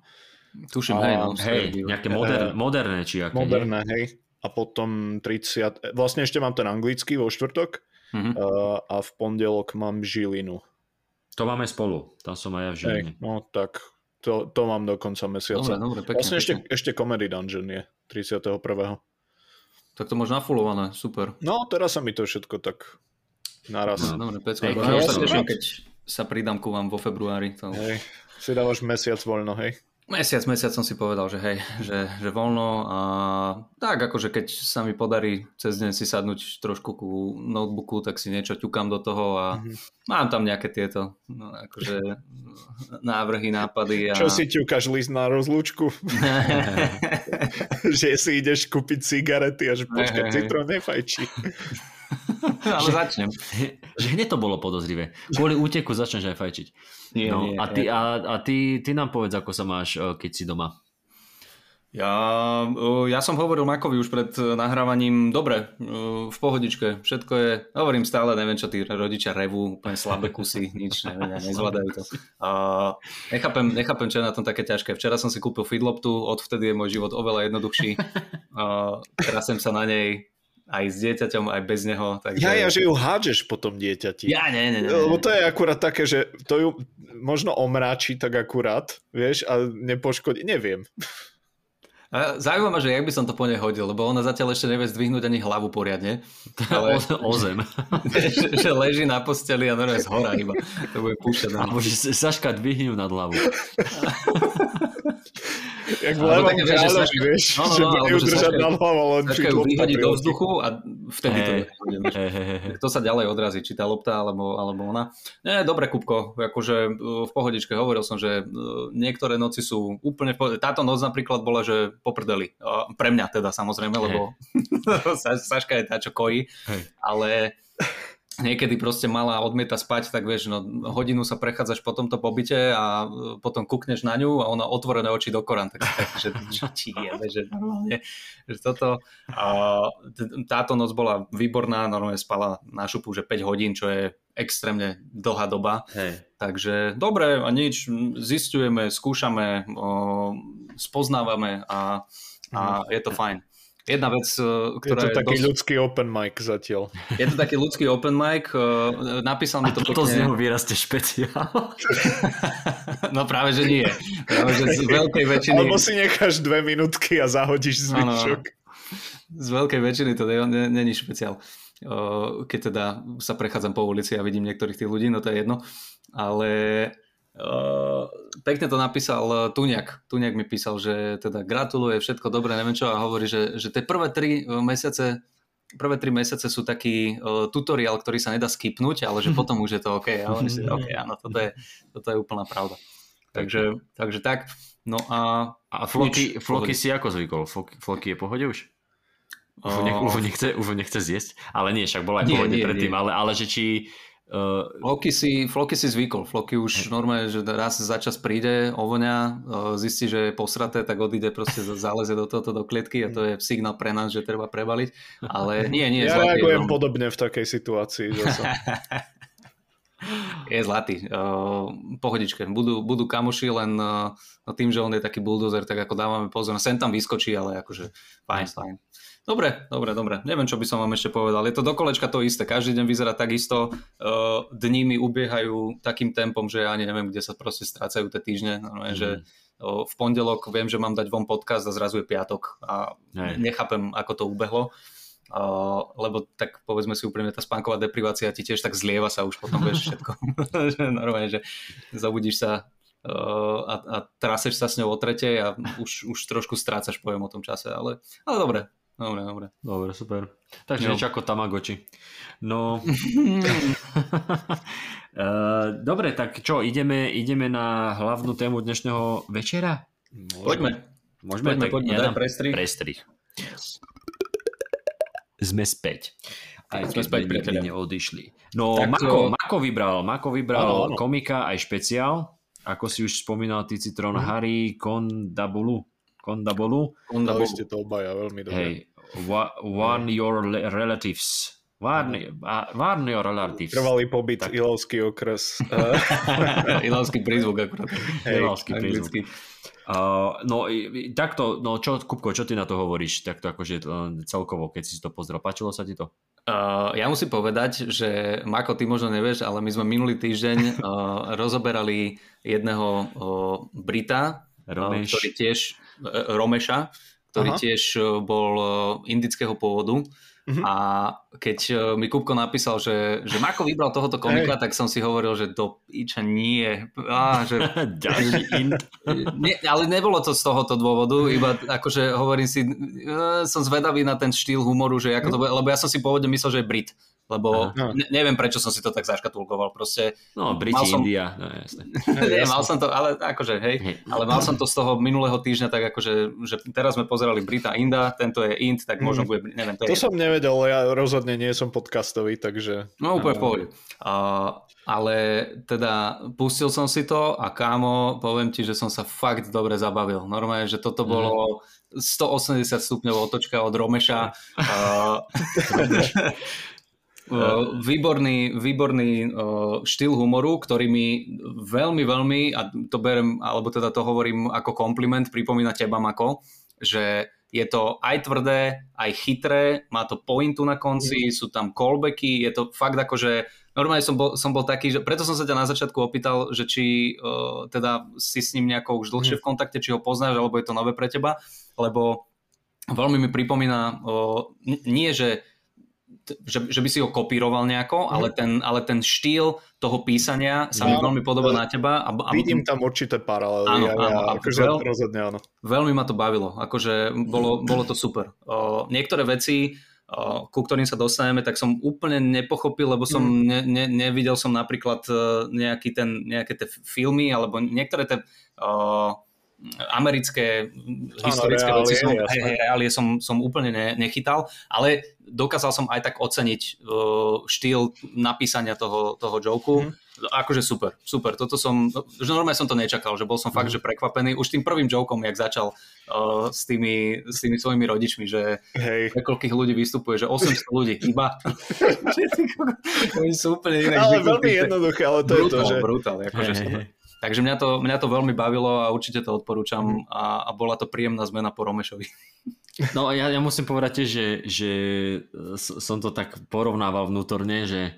Tuším, A- hej, no, Hej, nejaké Eh, moder, moderné či aké. nie? Moderné, hej. A potom 30, vlastne ešte mám ten anglický vo štvrtok Mhm. uh, a v pondelok mám Žilinu. To máme spolu, tam som aj ja v Žiline. Hej, no tak to, to mám do konca Dobre, mesiaca. dobre, pekne. Vlastne pekne. ešte, ešte Comedy Dungeon je 31. Tak to máš nafulované, super. No, teraz sa mi to všetko tak naraz. No. Dobre, pecko. Ja sa teším, keď sa pridám ku vám vo februári. To... Hej, si dávaš mesiac voľno, hej. Mesiac, mesiac som si povedal, že hej, že, že voľno a tak akože keď sa mi podarí cez deň si sadnúť trošku ku notebooku, tak si niečo ťukám do toho a Mhm. mám tam nejaké tieto no, akože návrhy, nápady. A... Čo si ťukáš list na rozlúčku? že si ideš kúpiť cigarety a že počkaj, citrón nefajčí. Ale začnem. Že hneď to bolo podozrivé. Kvôli úteku začneš aj fajčiť. Nie, no, nie, a ty, a, a ty, ty nám povedz, ako sa máš, eh, keď si doma. Ja, uh, ja som hovoril Makovi už pred uh, nahrávaním, dobre, v pohodičke, všetko je, hovorím stále, neviem čo tí rodičia revú, úplne slabé kusy, nič, neviem, nezvládajú to. Uh, nechápem, nechápem, čo je na tom také ťažké. Včera som si kúpil feedloptu, odvtedy je môj život oveľa jednoduchší. Uh, trasem sa na nej aj s dieťaťom, aj bez neho. Takže... Ja, ja, že ju hádžeš potom dieťati. Ja, nie, nie, nie. Lebo to je akurát také, že to ju možno omráči tak akurát, vieš, a nepoškodí, neviem. Zaujímavé, že jak by som to po nej hodil, lebo ona zatiaľ ešte nevie zdvihnúť ani hlavu poriadne. Ale O, o zem. že, že leží na posteli a normálne z hora iba. To bude púšťať. Alebo že Saška dvihňu nad hlavu. Jak v levom také, že Saška- vieš, No, no, že no, bude alebo ju že držať Saška- nad hlavou, len či vyhodí do vzduchu a vtedy to Hej. bude. He, he, he, he. Kto sa ďalej odrazí, či tá lopta alebo, alebo ona. Nie, dobre, Kupko, akože uh, v pohodičke hovoril som, že uh, niektoré noci sú úplne. Táto noc napríklad bola, že poprdeli. Uh, Pre mňa teda samozrejme, lebo Sa- Saška je tá, čo kojí, ale niekedy proste mala odmieta spať, tak vieš, no, hodinu sa prechádzaš po tomto pobyte a uh, potom kúkneš na ňu a ona otvorené oči do korán, tak, tak že čo ti je, že normálne, že toto, a táto noc bola výborná, normálne spala na šupu, že 5 hodín, čo je extrémne dlhá doba, Hej. takže dobre a nič, zistujeme, skúšame, o, spoznávame a, a je to fajn. Jedna vec, e, Je ktorá to taký dosť... ľudský open mic zatiaľ. Je to taký ľudský open mic, uh, napísal A mi to toto z neho pekne. vyrastie špeciál. No práve, že nie. Práve, že z veľkej väčšiny, Alebo si necháš dve minútky a zahodíš zvyšok. z veľkej väčšiny to ne- ne- není špeciál. Uh, Keď teda sa prechádzam po ulici a vidím niektorých tých ľudí, no to je jedno. Ale uh, pekne to napísal uh, Tuňak. Tuňak mi písal, že teda gratuluje, všetko dobré, neviem čo, a hovorí, že, že tie prvé tri uh, mesiace prvé tri mesiace sú taký uh, tutoriál, ktorý sa nedá skipnúť, ale že potom už je to OK. A oni si, OK, áno, toto je, toto je úplná pravda. Takže, takže tak. No a A Floky, Nič, Floky si ako zvykol? Floky, Floky je pohode už? Už, nech, už, nechce, už nechce zjesť, ale nie, však bola aj pohode predtým, ale, ale že či Uh, Floky, si, Floky si zvykol. Floky už normálne, že raz za čas príde, ovoňa, uh, zistí, že je posraté, tak odíde proste, záleze do tohoto do klietky a to je signál pre nás, že treba prebaliť. Ale nie, nie. Ja zlatý, reagujem no. podobne v takej situácii. je zlatý. Uh, pohodičke. Budú, budú kamoši, len uh, tým, že on je taký bulldozer, tak ako dávame pozor. Sem tam vyskočí, ale akože fajn, fajn. Dobre, dobre, dobre. Neviem, čo by som vám ešte povedal. Je to do kolečka to isté. Každý deň vyzerá takisto. Dní mi ubiehajú takým tempom, že ja ani neviem, kde sa proste strácajú tie týždne. No, mm. že uh, v pondelok viem, že mám dať von podcast a zrazu je piatok a Hej. nechápem, ako to ubehlo. Uh, lebo tak povedzme si úprimne, tá spánková deprivácia ti tiež tak zlieva sa už potom vieš všetko. Normálne, že zabudíš sa uh, a, a traseš sa s ňou o tretej a už, už trošku strácaš pojem o tom čase, ale, ale dobre, Dobre, dobre. Dobre, super. Takže niečo ako Tamagotchi. No... Uh, dobre, tak čo, ideme, ideme na hlavnú tému dnešného večera? Poďme. Môžeme, poďme, tak poďme, ja prestrih. prestrih. Sme späť. Aj sme späť, priateľe. odišli. No, tak Mako, to... Mako vybral, Mako vybral ano, ano. komika aj špeciál, ako si už spomínal, ty Citron mm. Harry Kondabulu. Kondabolu. Kondabolu. ste to obaja veľmi dobre. Hej, Warn Your Relatives. Warn Your Relatives. Trvalý pobyt, tak. Ilovský okres. Ilovský prízvuk akurát. Hey, Ilovský prízvuk. Uh, no takto, no čo, Kupko, čo ty na to hovoríš, takto akože uh, celkovo, keď si to pozrel, páčilo sa ti to? Uh, ja musím povedať, že Mako, ty možno nevieš, ale my sme minulý týždeň uh, rozoberali jedného uh, Brita, Romeš. Uh, ktorý tiež, Romeša, ktorý Aha. tiež e, bol e, indického pôvodu. Uh-huh. A keď e, mi Kupko napísal, že, že Mako vybral tohoto komika, hey. tak som si hovoril, že do iča nie. Á, že, nie. Ale nebolo to z tohoto dôvodu, iba akože hovorím si, som zvedavý na ten štýl humoru, že ako to bude, lebo ja som si pôvodne myslel, že je Brit lebo ne, neviem, prečo som si to tak zaškatulkoval, proste... No, Briti, som... India, no jasne. Nie, mal som to, ale akože, hej, hej, ale mal som to z toho minulého týždňa, tak akože, že teraz sme pozerali Brita Inda, tento je Ind, tak možno mm. bude, neviem, to, to je... som nevedel, ja rozhodne nie som podcastový, takže... No, úplne v pohode. Uh, ale teda pustil som si to a kámo, poviem ti, že som sa fakt dobre zabavil. Normálne, že toto mhm. bolo 180 stupňov otočka od Romeša. Uh, výborný, výborný štýl humoru, ktorý mi veľmi, veľmi, a to berem, alebo teda to hovorím ako kompliment, pripomína teba, Mako, že je to aj tvrdé, aj chytré, má to pointu na konci, mm. sú tam callbacky, je to fakt ako, že normálne som bol, som bol taký, že preto som sa ťa na začiatku opýtal, že či uh, teda si s ním nejako už dlhšie mm. v kontakte, či ho poznáš, alebo je to nové pre teba, lebo veľmi mi pripomína, uh, nie že že, že by si ho kopíroval nejako, mm. ale, ten, ale ten štýl toho písania sa mi veľmi podobá na teba. A, a, Vidím tam určité paralely. Áno, ja, áno. Ja, akože veľ, rozhodne áno. Veľmi ma to bavilo. Akože bolo, bolo to super. O, niektoré veci, o, ku ktorým sa dostaneme, tak som úplne nepochopil, lebo som mm. ne, ne, nevidel som napríklad e, nejaký ten, nejaké tie filmy, alebo niektoré tie o, americké historické Áno, veci som, hej, hej, reálie som, som úplne ne, nechytal, ale dokázal som aj tak oceniť uh, štýl napísania toho, toho joku. Mm. Akože super, super. Toto som, že normálne som to nečakal, že bol som mm. fakt, mhm. že prekvapený. Už tým prvým jokom, jak začal uh, s, tými, s tými svojimi rodičmi, že hey. koľkých ľudí vystupuje, že 800 ľudí iba. Oni sú úplne inak. Ale veľmi jednoduché, ale to brutál, je to, že... Brutál, akože hey, hey. Takže mňa to, mňa to veľmi bavilo a určite to odporúčam mhm. a, a bola to príjemná zmena po Romešovi. No ja, ja musím povedať že, že som to tak porovnával vnútorne, že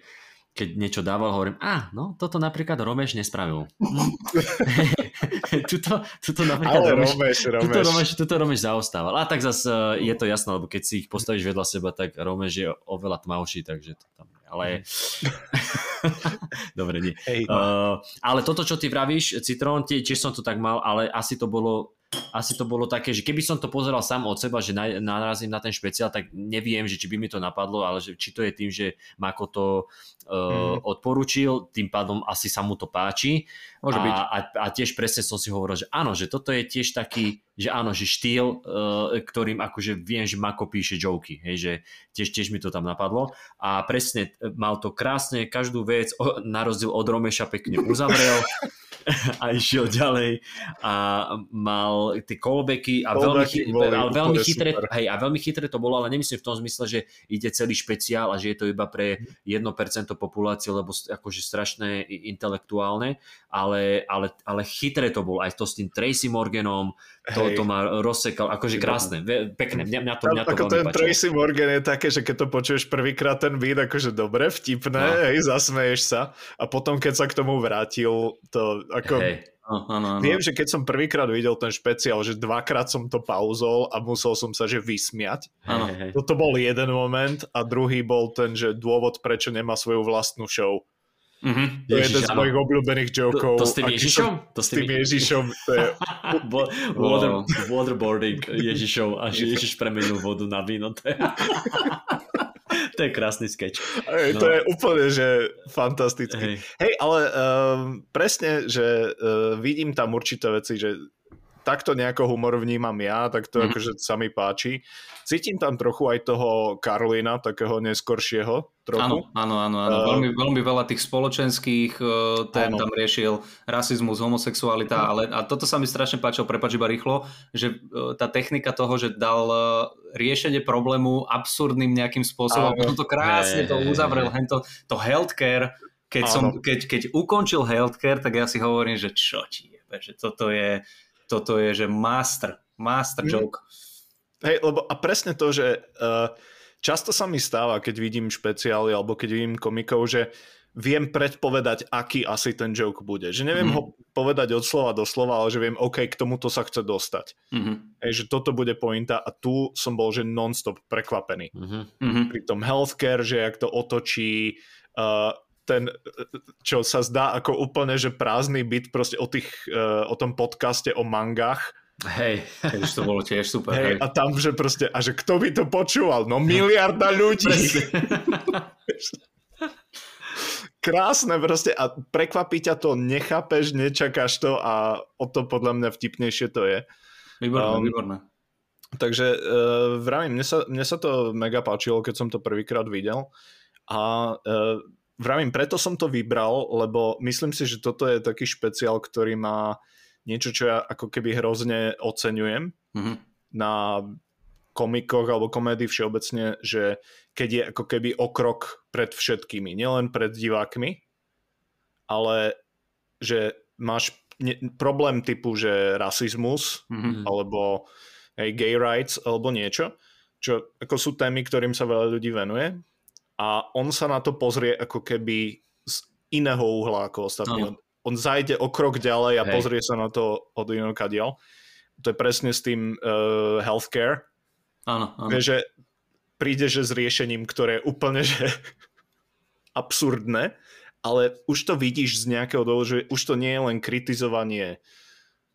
keď niečo dával, hovorím, a, no, toto napríklad Romeš nespravil. tuto, tuto napríklad Ale Romeš, Romeš, Romeš. Tuto Romeš, tuto Romeš zaostával. A tak zase je to jasné, lebo keď si ich postavíš vedľa seba, tak Romeš je oveľa tmavší, takže to tam ale... Dobre, nie. Hey, no. uh, ale toto, čo ty vravíš, Citrón, tiež som to tak mal, ale asi to bolo asi to bolo také, že keby som to pozeral sám od seba, že narazím na ten špeciál, tak neviem, že či by mi to napadlo, ale že, či to je tým, že Mako to uh, mm. odporučil, tým pádom asi sa mu to páči. Môže a, byť. A, a tiež presne som si hovoril, že áno, že toto je tiež taký, že áno, že štýl, uh, ktorým akože viem, že Mako píše joky, hej, že tiež, tiež mi to tam napadlo. A presne mal to krásne, každú vec, na rozdiel od Romeša pekne uzavrel. a išiel ďalej a mal tie callbacky a veľmi, chy- a veľmi chytré, hej, a veľmi chytré to bolo, ale nemyslím v tom zmysle, že ide celý špeciál a že je to iba pre 1% populácie, lebo akože strašné intelektuálne, ale, ale, ale chytré to bolo, aj to s tým Tracy Morganom, to, to ma rozsekal, akože krásne, pekné, mňa, mňa to, mňa to Ako ten páčilo. Tracy Morgan je také, že keď to počuješ prvýkrát ten beat, akože dobre, vtipné, no. hej, zasmeješ sa a potom keď sa k tomu vrátil, to ako... Hey. No, no, no. Viem, že keď som prvýkrát videl ten špeciál, že dvakrát som to pauzol a musel som sa že vysmiať. Ano. Toto bol jeden moment a druhý bol ten, že dôvod, prečo nemá svoju vlastnú show. Mm-hmm. To je jeden z mojich obľúbených jokov. To, to s tým Ježišom? To s tým Ježišom. To je... Water, waterboarding Ježišov a že Ježiš premenil vodu na víno. To je... to je krásny sketch. Hej, no. To je úplne, že fantastický. Hej, Hej ale um, presne, že uh, vidím tam určité veci, že takto nejako humor vnímam ja, tak to mm. akože sa mi páči. Cítim tam trochu aj toho Karolina, takého neskoršieho trochu. Áno, áno, áno. áno. Uh, veľmi, veľmi veľa tých spoločenských uh, tém tam riešil, rasizmus, homosexualita, mm. ale a toto sa mi strašne páčilo, prepáč iba rýchlo, že uh, tá technika toho, že dal uh, riešenie problému absurdným nejakým spôsobom, potom to krásne to uzavrel, to, to healthcare, keď, som, keď, keď ukončil healthcare, tak ja si hovorím, že čo ti je, že toto je toto je, že master, master mm. joke. Hej, lebo a presne to, že uh, často sa mi stáva, keď vidím špeciály alebo keď vidím komikov, že viem predpovedať, aký asi ten joke bude. Že neviem mm. ho povedať od slova do slova, ale že viem, OK, k tomuto sa chce dostať. Mm-hmm. Hej, že toto bude pointa a tu som bol, že non-stop prekvapený. Mm-hmm. Pri tom healthcare, že jak to otočí, uh, ten, čo sa zdá ako úplne, že prázdny byt proste o, tých, uh, o tom podcaste o mangách. Hej, keď to bolo tiež super. Hej, hej. A tam, že proste, a že kto by to počúval? No miliarda ľudí. Krásne proste a prekvapí ťa to, nechápeš, nečakáš to a o to podľa mňa vtipnejšie to je. Výborné, um, výborné. Takže uh, vravím, mne sa, mne sa to mega páčilo, keď som to prvýkrát videl a uh, vravím, preto som to vybral, lebo myslím si, že toto je taký špeciál, ktorý má niečo, čo ja ako keby hrozne oceňujem mm-hmm. na komikoch alebo komédii všeobecne, že keď je ako keby okrok pred všetkými, nielen pred divákmi, ale že máš ne, problém typu, že rasizmus mm-hmm. alebo hey, gay rights alebo niečo, čo ako sú témy, ktorým sa veľa ľudí venuje a on sa na to pozrie ako keby z iného uhla ako ostatní. On, on zajde o krok ďalej a Hej. pozrie sa na to od iného kadiaľ. To je presne s tým uh, healthcare. Áno, áno. Že príde že s riešením, ktoré je úplne že absurdné, ale už to vidíš z nejakého dôvodu, že už to nie je len kritizovanie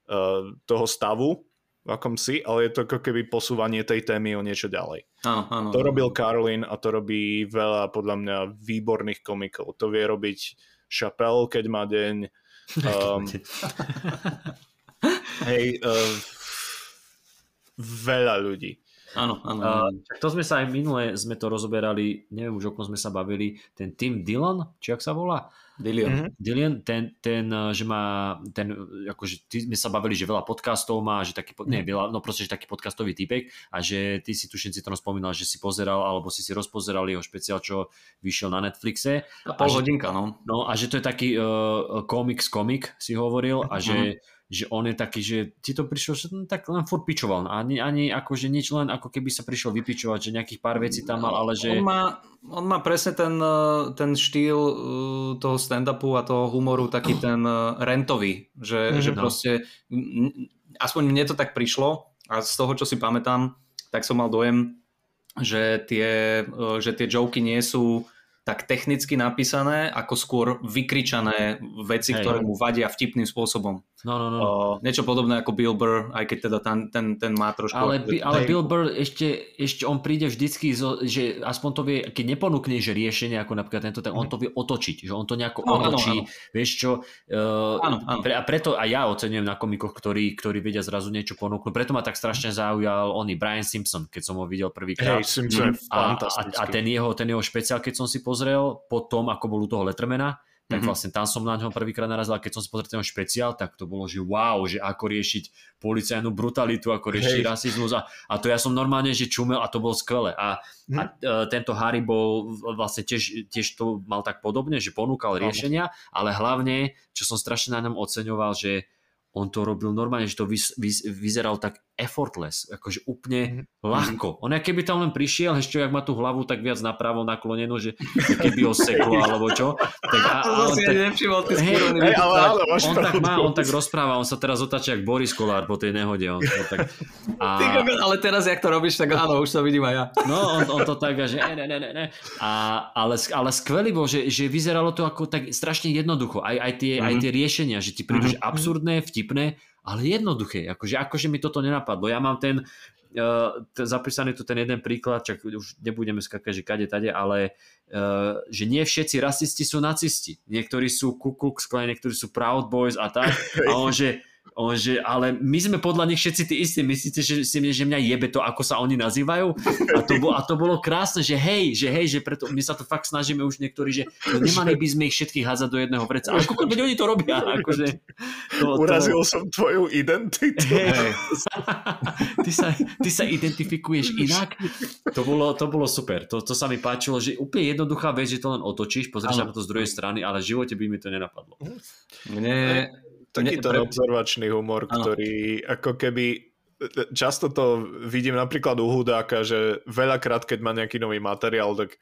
uh, toho stavu, v akom si, ale je to ako keby posúvanie tej témy o niečo ďalej. Áno, áno. To robil Carlin a to robí veľa podľa mňa výborných komikov. To vie robiť Chappelle, keď má deň. Um, hej, uh, veľa ľudí. Áno, áno. Uh, to sme sa aj minule, sme to rozoberali, neviem už o kom sme sa bavili, ten Tim Dillon, či ak sa volá? Dillion. Mm-hmm. Dillion, ten, ten, eh, že má, ten, akože ty sme sa bavili, že veľa podcastov má, že taký, mm-hmm. nie veľa, no proste, že taký podcastový typek a že ty si tuším si to spomínal, že si pozeral, alebo si si rozpozeral jeho špeciál, čo vyšiel na Netflixe. A pol a hodinka, no. No a že to je taký uh, komiks komik, si hovoril, a že mm-hmm že on je taký, že ti to prišlo, že tak len furt pičoval. Ani, ani akože nič len ako keby sa prišiel vypičovať, že nejakých pár vecí tam mal, ale že... On má, on má presne ten, eh, ten štýl eh, toho stand-upu a toho humoru, taký ten eh, rentový, že, mm, že no. proste, aspoň mne to tak prišlo a z toho, čo si pamätám, tak som mal dojem, že tie, že tie joky nie sú tak technicky napísané, ako skôr vykričané veci, Hej. ktoré mu vadia vtipným spôsobom. No, no, no. Uh, niečo podobné ako Bill Burr, aj keď teda ten, ten, ten má trošku... Ale, ale Bill Burr ešte, ešte on príde vždycky, že aspoň to vie, keď neponúkne, že riešenie ako napríklad tento, tak on to vie otočiť, že on to nejako no, otočí, áno, áno. vieš čo, uh, áno, áno. Pre, a preto aj ja oceňujem na komikoch, ktorí, ktorí vedia zrazu niečo ponúknuť, preto ma tak strašne zaujal oný Brian Simpson, keď som ho videl prvýkrát. Hey, Simpson mm. a, a, a ten jeho, ten jeho špeciál, keď som si pozrel, potom ako bol u toho Lettermana, tak mm-hmm. vlastne tam som na ňom prvýkrát narazil, keď som si pozrel ten špeciál, tak to bolo, že wow, že ako riešiť policajnú brutalitu, ako riešiť hey. rasizmus a, a to ja som normálne, že čumel a to bolo skvelé. A, mm. a uh, tento Harry bol vlastne tiež, tiež to mal tak podobne, že ponúkal riešenia, ale hlavne, čo som strašne na ňom oceňoval, že on to robil normálne, že to vys, vys, vyzeral tak effortless, akože úplne mm-hmm. ľahko. On keby tam len prišiel, ešte ak má tú hlavu tak viac napravo naklonenú, že keby ho seklo alebo čo. Tak, a, a on, tak, hej, hej, ale, ale, on tak má, on tak rozpráva, on sa teraz otáča jak Boris Kolár po tej nehode. On to tak, a... ale teraz, jak to robíš, tak áno, už to vidím aj ja. No, on, on to tak, že ne, ne, ne, ne. A, ale, ale skvelý bol, že, že vyzeralo to ako tak strašne jednoducho. Aj, aj, tie, mm-hmm. aj tie riešenia, že ti prídu mm-hmm. absurdné, vtipné, ale jednoduché. Akože, akože mi toto nenapadlo. Ja mám ten, uh, zapísaný tu ten jeden príklad, čak už nebudeme skakať, že kade tade, ale uh, že nie všetci rasisti sú nacisti. Niektorí sú Ku Klux Klan, niektorí sú Proud Boys a tak. A on, že on, že, ale my sme podľa nich všetci tí istí. Myslíte, že, si, že mňa jebe to, ako sa oni nazývajú? A to, bolo, a to bolo krásne, že hej, že hej, že preto my sa to fakt snažíme už niektorí, že no nemali by sme ich všetkých hádzať do jedného vreca. Ale koľko oni to robia? Akože, to, Urazil to... som tvoju identitu. Hey, ty, sa, ty sa identifikuješ inak. To bolo, to bolo super. To, to sa mi páčilo, že úplne jednoduchá vec, že to len otočíš, pozrieš sa na to z druhej strany, ale v živote by mi to nenapadlo. Mne, takýto ne, observačný humor, ano. ktorý ako keby často to vidím napríklad u Hudáka, že veľakrát, keď má nejaký nový materiál, tak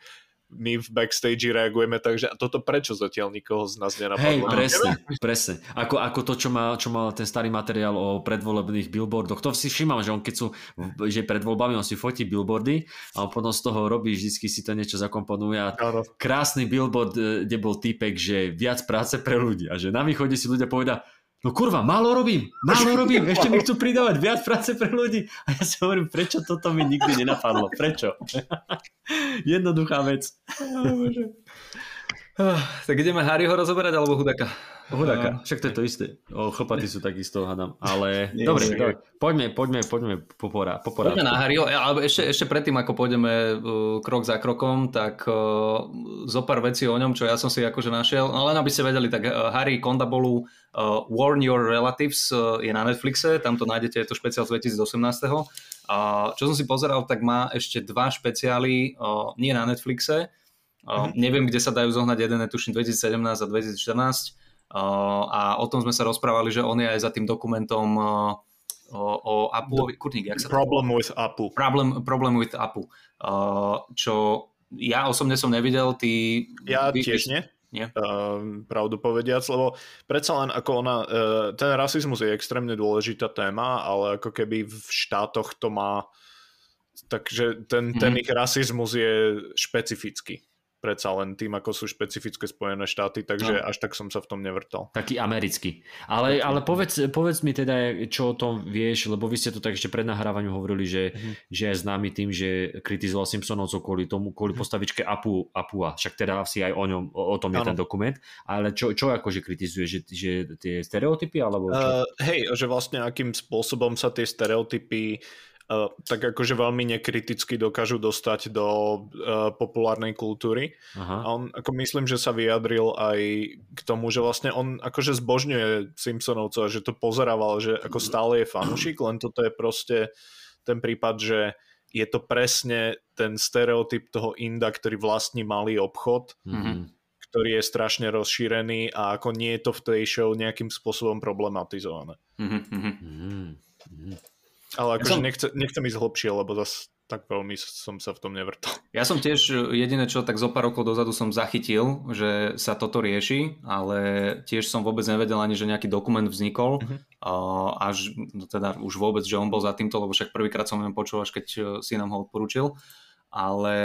my v backstage reagujeme tak, že toto prečo zatiaľ nikoho z nás nenapadlo. Hej, presne, presne. Ako, ako to, čo má, čo má ten starý materiál o predvolebných billboardoch. To si všímam, že on keď sú, že pred voľbami on si fotí billboardy a on potom z toho robí, vždycky si to niečo zakomponuje a krásny billboard, e, kde bol týpek, že viac práce pre ľudí a že na východe si ľudia povedia, No kurva, málo robím, málo robím, ešte mi chcú pridávať viac práce pre ľudí. A ja si hovorím, prečo toto mi nikdy nenapadlo? Prečo? Jednoduchá vec. Tak ideme Harryho rozoberať alebo Hudaka? Hudaka, však to je to isté. O, chlpaty sú takisto, hádam. Ale nie, dobre, nie. dobre, poďme, poďme, poďme po, porá, po porádku. Poďme na Harryho, ale ešte, ešte predtým, ako pôjdeme uh, krok za krokom, tak uh, zo pár vecí o ňom, čo ja som si akože našiel. No len aby ste vedeli, tak uh, Harry Kondabolu uh, Warn Your Relatives uh, je na Netflixe, tam to nájdete, je to špeciál z 2018. Uh, čo som si pozeral, tak má ešte dva špeciály, uh, nie na Netflixe, Uh, mm-hmm. Neviem, kde sa dajú zohnať jeden, tuším 2017 a 2014 a o tom sme sa rozprávali, že on je aj za tým dokumentom o, o Apple, kurník, jak sa Problem with Apple. Problem, problem with Apple. Čo ja osobne som nevidel, ty... Ja vy, tiež nie. Nie? Uh, pravdu povediac, lebo predsa len ako ona, uh, ten rasizmus je extrémne dôležitá téma, ale ako keby v štátoch to má takže ten, ten mm. ich rasizmus je špecifický predsa len tým, ako sú špecifické Spojené štáty, takže no. až tak som sa v tom nevrtal. Taký americký. Ale, ale povedz, povedz mi teda, čo o tom vieš, lebo vy ste to tak ešte pred nahrávaním hovorili, že, mm-hmm. že je známy tým, že kritizoval Simpsonovcov kvôli tomu, kvôli mm-hmm. postavičke Apu, Apua. Však teda asi aj o ňom, o, tom je ano. ten dokument. Ale čo, čo akože kritizuje? Že, že tie stereotypy? Alebo čo? Uh, hej, že vlastne akým spôsobom sa tie stereotypy tak akože veľmi nekriticky dokážu dostať do uh, populárnej kultúry. Aha. A on ako myslím, že sa vyjadril aj k tomu, že vlastne on akože zbožňuje Simpsonovcov že to pozerával, že ako stále je fanúšik, len toto je proste ten prípad, že je to presne ten stereotyp toho Inda, ktorý vlastní malý obchod, mm-hmm ktorý je strašne rozšírený a ako nie je to v tej show nejakým spôsobom problematizované. Mm-hmm. Mm-hmm. Ale akože ja som... nechcem, nechcem ísť hlbšie, lebo zase tak veľmi som sa v tom nevrtal. Ja som tiež jediné, čo tak zo pár rokov dozadu som zachytil, že sa toto rieši, ale tiež som vôbec nevedel ani, že nejaký dokument vznikol. Uh-huh. Až no teda už vôbec, že on bol za týmto, lebo však prvýkrát som len počul, až keď si nám ho odporúčil. Ale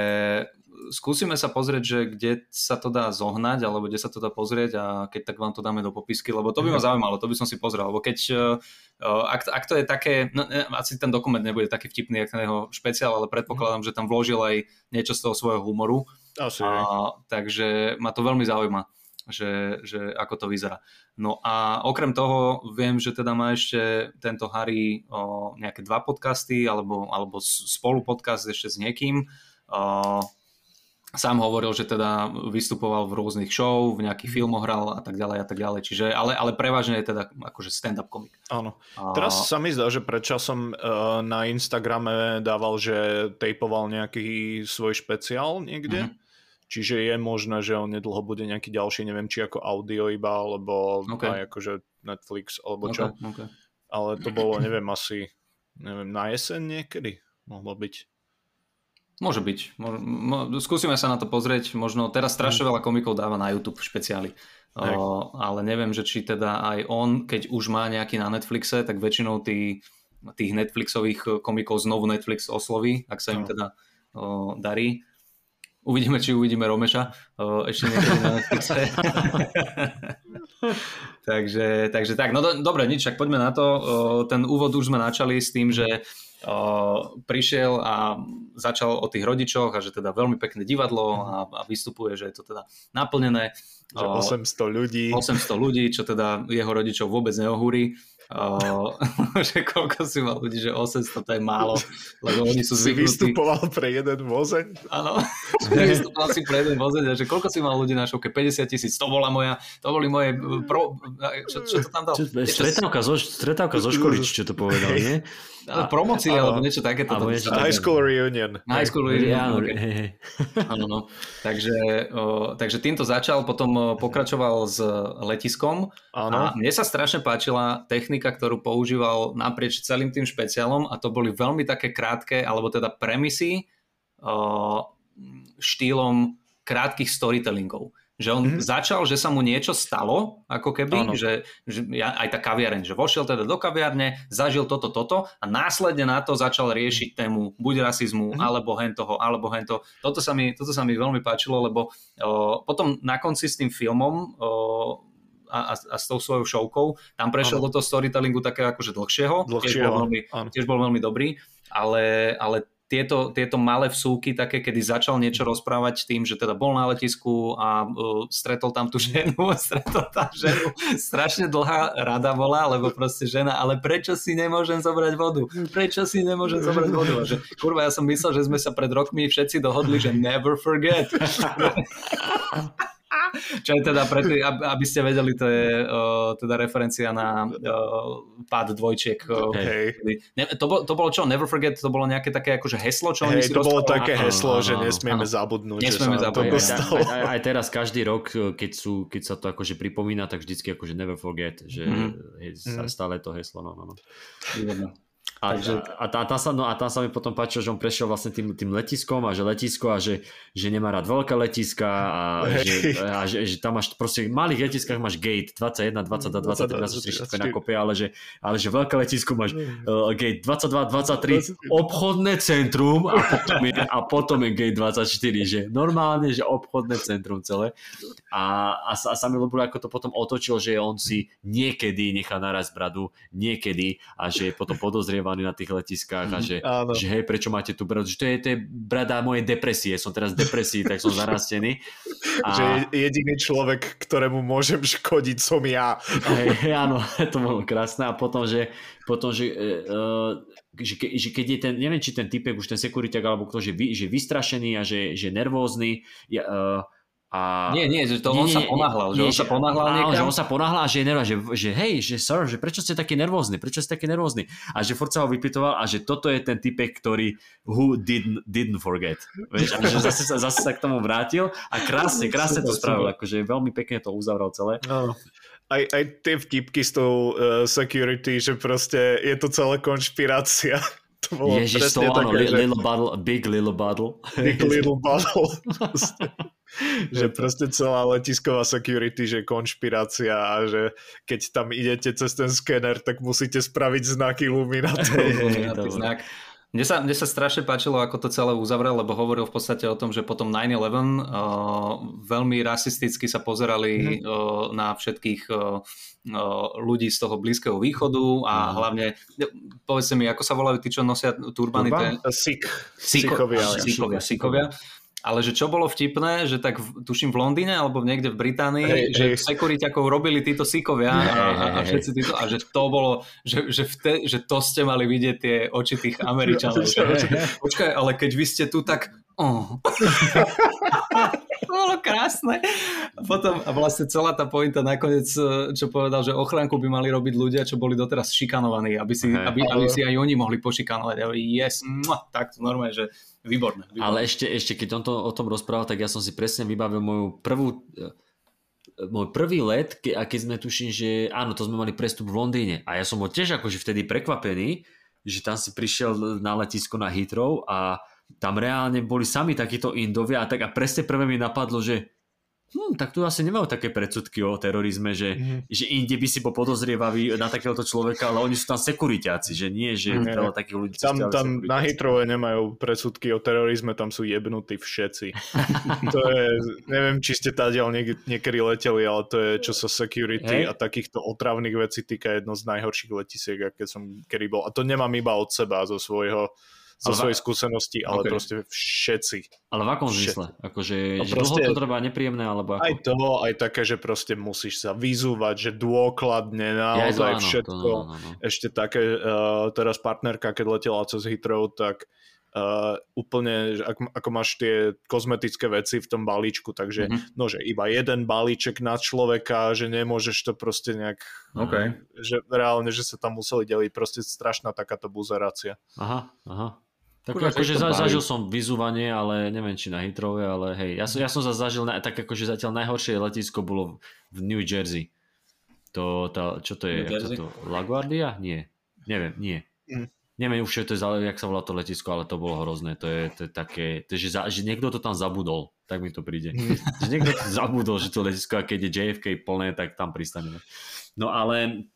skúsime sa pozrieť, že kde sa to dá zohnať, alebo kde sa to dá pozrieť a keď tak vám to dáme do popisky, lebo to by ma mhm. zaujímalo, to by som si pozrel, lebo keď, uh, ak, ak to je také, no, asi ten dokument nebude taký vtipný, ako jeho špeciál, ale predpokladám, že tam vložil aj niečo z toho svojho humoru, asi. A, takže ma to veľmi zaujíma, že, že ako to vyzerá. No a okrem toho viem, že teda má ešte tento Harry o, nejaké dva podcasty alebo, alebo spolu podcast ešte s niekým. O, sám hovoril, že teda vystupoval v rôznych show, v nejakých mhm. filmoch hral a tak ďalej a tak ďalej. Čiže, ale, ale prevažne je teda akože stand-up komik. Áno. A... Teraz sa mi zdá, že predčasom uh, na Instagrame dával, že tejpoval nejaký svoj špeciál niekde. Mm-hmm. Čiže je možné, že on nedlho bude nejaký ďalší, neviem, či ako audio iba, alebo okay. aj akože Netflix, alebo čo. Okay. Ale to bolo, neviem, asi neviem, na jeseň niekedy mohlo byť. Môže byť. Mo, mo, skúsime sa na to pozrieť. Možno teraz strašne veľa komikov dáva na YouTube špeciály. O, ale neviem, že či teda aj on, keď už má nejaký na Netflixe, tak väčšinou tí, tých Netflixových komikov znovu Netflix osloví, ak sa im teda o, darí. Uvidíme, či uvidíme Romeša ešte niekedy na Netflixe. takže, takže tak, no do, dobre, nič, tak poďme na to. Ten úvod už sme načali s tým, že prišiel a začal o tých rodičoch a že teda veľmi pekné divadlo a, a vystupuje, že je to teda naplnené. Že 800 ľudí. 800 ľudí, čo teda jeho rodičov vôbec neohúri. Uh, že koľko si mal ľudí, že 800 to je málo, lebo oni sú zvyknutí. Si vystupoval pre jeden vozeň? Áno, vystupoval si pre jeden vozeň a že koľko si mal ľudí na šovke? 50 tisíc, to bola moja, to boli moje, pro, čo, čo to tam dal? Stretávka zo, stretávka zo školy, čo to povedal, nie? A, promocii alebo niečo také. Alebo niečo také. High school reunion. High school reunion, okay. Áno, no. Takže, o, takže týmto začal, potom pokračoval s letiskom. Áno. A mne sa strašne páčila technika, ktorú používal naprieč celým tým špeciálom a to boli veľmi také krátke, alebo teda premisy o, štýlom krátkých storytellingov že on mm-hmm. začal, že sa mu niečo stalo, ako keby, že, že aj tá kaviareň, že vošiel teda do kaviarne, zažil toto, toto a následne na to začal riešiť tému buď rasizmu, mm-hmm. alebo hen toho, alebo hen to. Toto sa mi, toto sa mi veľmi páčilo, lebo o, potom na konci s tým filmom o, a, a, a s tou svojou showkou, tam prešiel ano. do toho storytellingu také akože dlhšieho, dlhšieho tiež, bol veľmi, tiež bol veľmi dobrý, ale, ale tieto, tieto malé vsúky, také, kedy začal niečo mhm. rozprávať tým, že teda bol na letisku a uh, stretol tam tú ženu, stretol tam ženu, strašne dlhá rada bola, lebo proste žena, ale prečo si nemôžem zobrať vodu? Prečo si nemôžem zobrať vodu? A že, kurva, ja som myslel, že sme sa pred rokmi všetci dohodli, že never forget. Čo je teda pre tý, aby ste vedeli, to je uh, teda referencia na uh, pád dvojčiek. Uh, hey. ne, to, bol, to bolo čo? Never forget? To bolo nejaké také akože heslo? Čo hey, to bolo také heslo, že nesmieme zabudnúť. Nesmieme že zabudnúť. Aj, aj, aj teraz každý rok, keď, sú, keď sa to akože pripomína, tak vždycky akože never forget, že mm. je stále to heslo. No, no, no. A, Takže... a, a, tam sa, no, a tam sa mi potom páčilo, že on prešiel vlastne tým, tým letiskom a že letisko a že, že nemá rád veľké letiska a, že, a že, že, tam máš proste v malých letiskách máš gate 21, 22, 23, 24 na kopie, ale že, ale že veľké letisko máš uh, gate 22, 23, obchodné centrum a potom, je, a potom je gate 24, že normálne, že obchodné centrum celé. A, a, a sa mi ľúbilo, ako to potom otočil, že on si niekedy nechá naraz bradu, niekedy a že potom podozrieva vyhľadovaní na tých letiskách a mhm. že, že hej, prečo máte tu bradu, že to je, to je brada mojej depresie, som teraz depresí, tak som zarastený. A... Že jediný človek, ktorému môžem škodiť, som ja. Hej, áno, to bolo krásne a potom, že, potom, že, uh, že, ke, že keď je ten, neviem, či ten typek, už ten sekuriťak alebo kto, že, vy, že vystrašený a že, že nervózny, ja, uh, a... Nie, nie, že to nie, on nie, sa ponáhľal, nie, že on sa ponáhľal niekam. že on sa ponáhľal a že je nervózny, že, že hej, že sir, že prečo ste taký nervózny, prečo ste taký nervózny. A že furt sa ho vypitoval a že toto je ten typek, ktorý who didn't, didn't forget. Vieš, a že zase sa, zase sa k tomu vrátil a krásne, krásne to spravil, akože veľmi pekne to uzavrel celé. No aj, aj tie vtipky s tou uh, security, že proste je to celá konšpirácia. To bolo Ježiš, to áno, že... little bottle, big little bottle. Big little bottle. že proste celá letisková security, že konšpirácia a že keď tam idete cez ten skener, tak musíte spraviť znaky Illuminati. znak. Mne sa, mne sa strašne páčilo, ako to celé uzavrel, lebo hovoril v podstate o tom, že potom 9-11 uh, veľmi rasisticky sa pozerali mm-hmm. uh, na všetkých uh, ľudí z toho Blízkeho východu a mm. hlavne, povedzte mi, ako sa volajú tí, čo nosia turbany? Turban? Ten... Sik. Sikovia. Sikovia. Sikovia. Ale že čo bolo vtipné, že tak v, tuším v Londýne alebo niekde v Británii, hey, že hey. sekuriťakov robili títo síkovia hey, a, a, všetci títo, a že to bolo, že, že, vte, že to ste mali vidieť tie oči tých Američanov. Počkaj, ale keď vy ste tu, tak oh. to bolo krásne. A potom a vlastne celá tá pointa nakoniec, čo povedal, že ochránku by mali robiť ľudia, čo boli doteraz šikanovaní, aby si, hey, aby, aby si aj oni mohli pošikanovať. Yes, tak to normálne, že Výborné, výborné. Ale ešte, ešte keď on to, o tom rozprával, tak ja som si presne vybavil moju prvú, e, môj prvý let, ke, a keď sme tuším, že áno, to sme mali prestup v Londýne. A ja som bol tiež akože vtedy prekvapený, že tam si prišiel na letisko na Heathrow a tam reálne boli sami takíto Indovia a tak a presne prvé mi napadlo, že hm, tak tu asi nemajú také predsudky o terorizme, že, mm-hmm. že inde by si bol podozrievavý na takéhoto človeka, ale oni sú tam sekuritáci, že nie, že mm-hmm. veľa takých ľudí... Tam, tam na Hitrove nemajú predsudky o terorizme, tam sú jebnutí všetci. to je, neviem, či ste tadiaľ niek- niekedy leteli, ale to je, čo sa security hey. a takýchto otravných vecí týka jedno z najhorších letisiek, aké som kedy bol. A to nemám iba od seba, zo svojho zo ale svojej skúsenosti, ale okay. proste všetci. Ale v akom všetci. zmysle? Akože, no že proste, dlho to trvá nepríjemné, alebo ako? Aj to, aj také, že proste musíš sa vyzúvať, že dôkladne, naozaj ja, to, všetko. To, no, no, no. Ešte také, uh, teraz partnerka, keď letela cez Heathrow, tak uh, úplne, ako, ako máš tie kozmetické veci v tom balíčku, takže mm-hmm. no, že iba jeden balíček na človeka, že nemôžeš to proste nejak, okay. že reálne, že sa tam museli deliť, proste strašná takáto buzerácia. Aha, aha. Tak Kurva, akože za, zažil som vyzúvanie, ale neviem či na Hitrove, ale hej, ja som, ja som zažil, na, tak akože zatiaľ najhoršie letisko bolo v New Jersey. To, tá, čo to je? To, LaGuardia? Nie. Neviem, nie. Mm. Neviem už, čo to je, jak sa volá to letisko, ale to bolo hrozné. To je, to je také, to je, že, za, že niekto to tam zabudol, tak mi to príde. Mm. že niekto to zabudol, že to letisko, a keď je JFK plné, tak tam pristaneme. No ale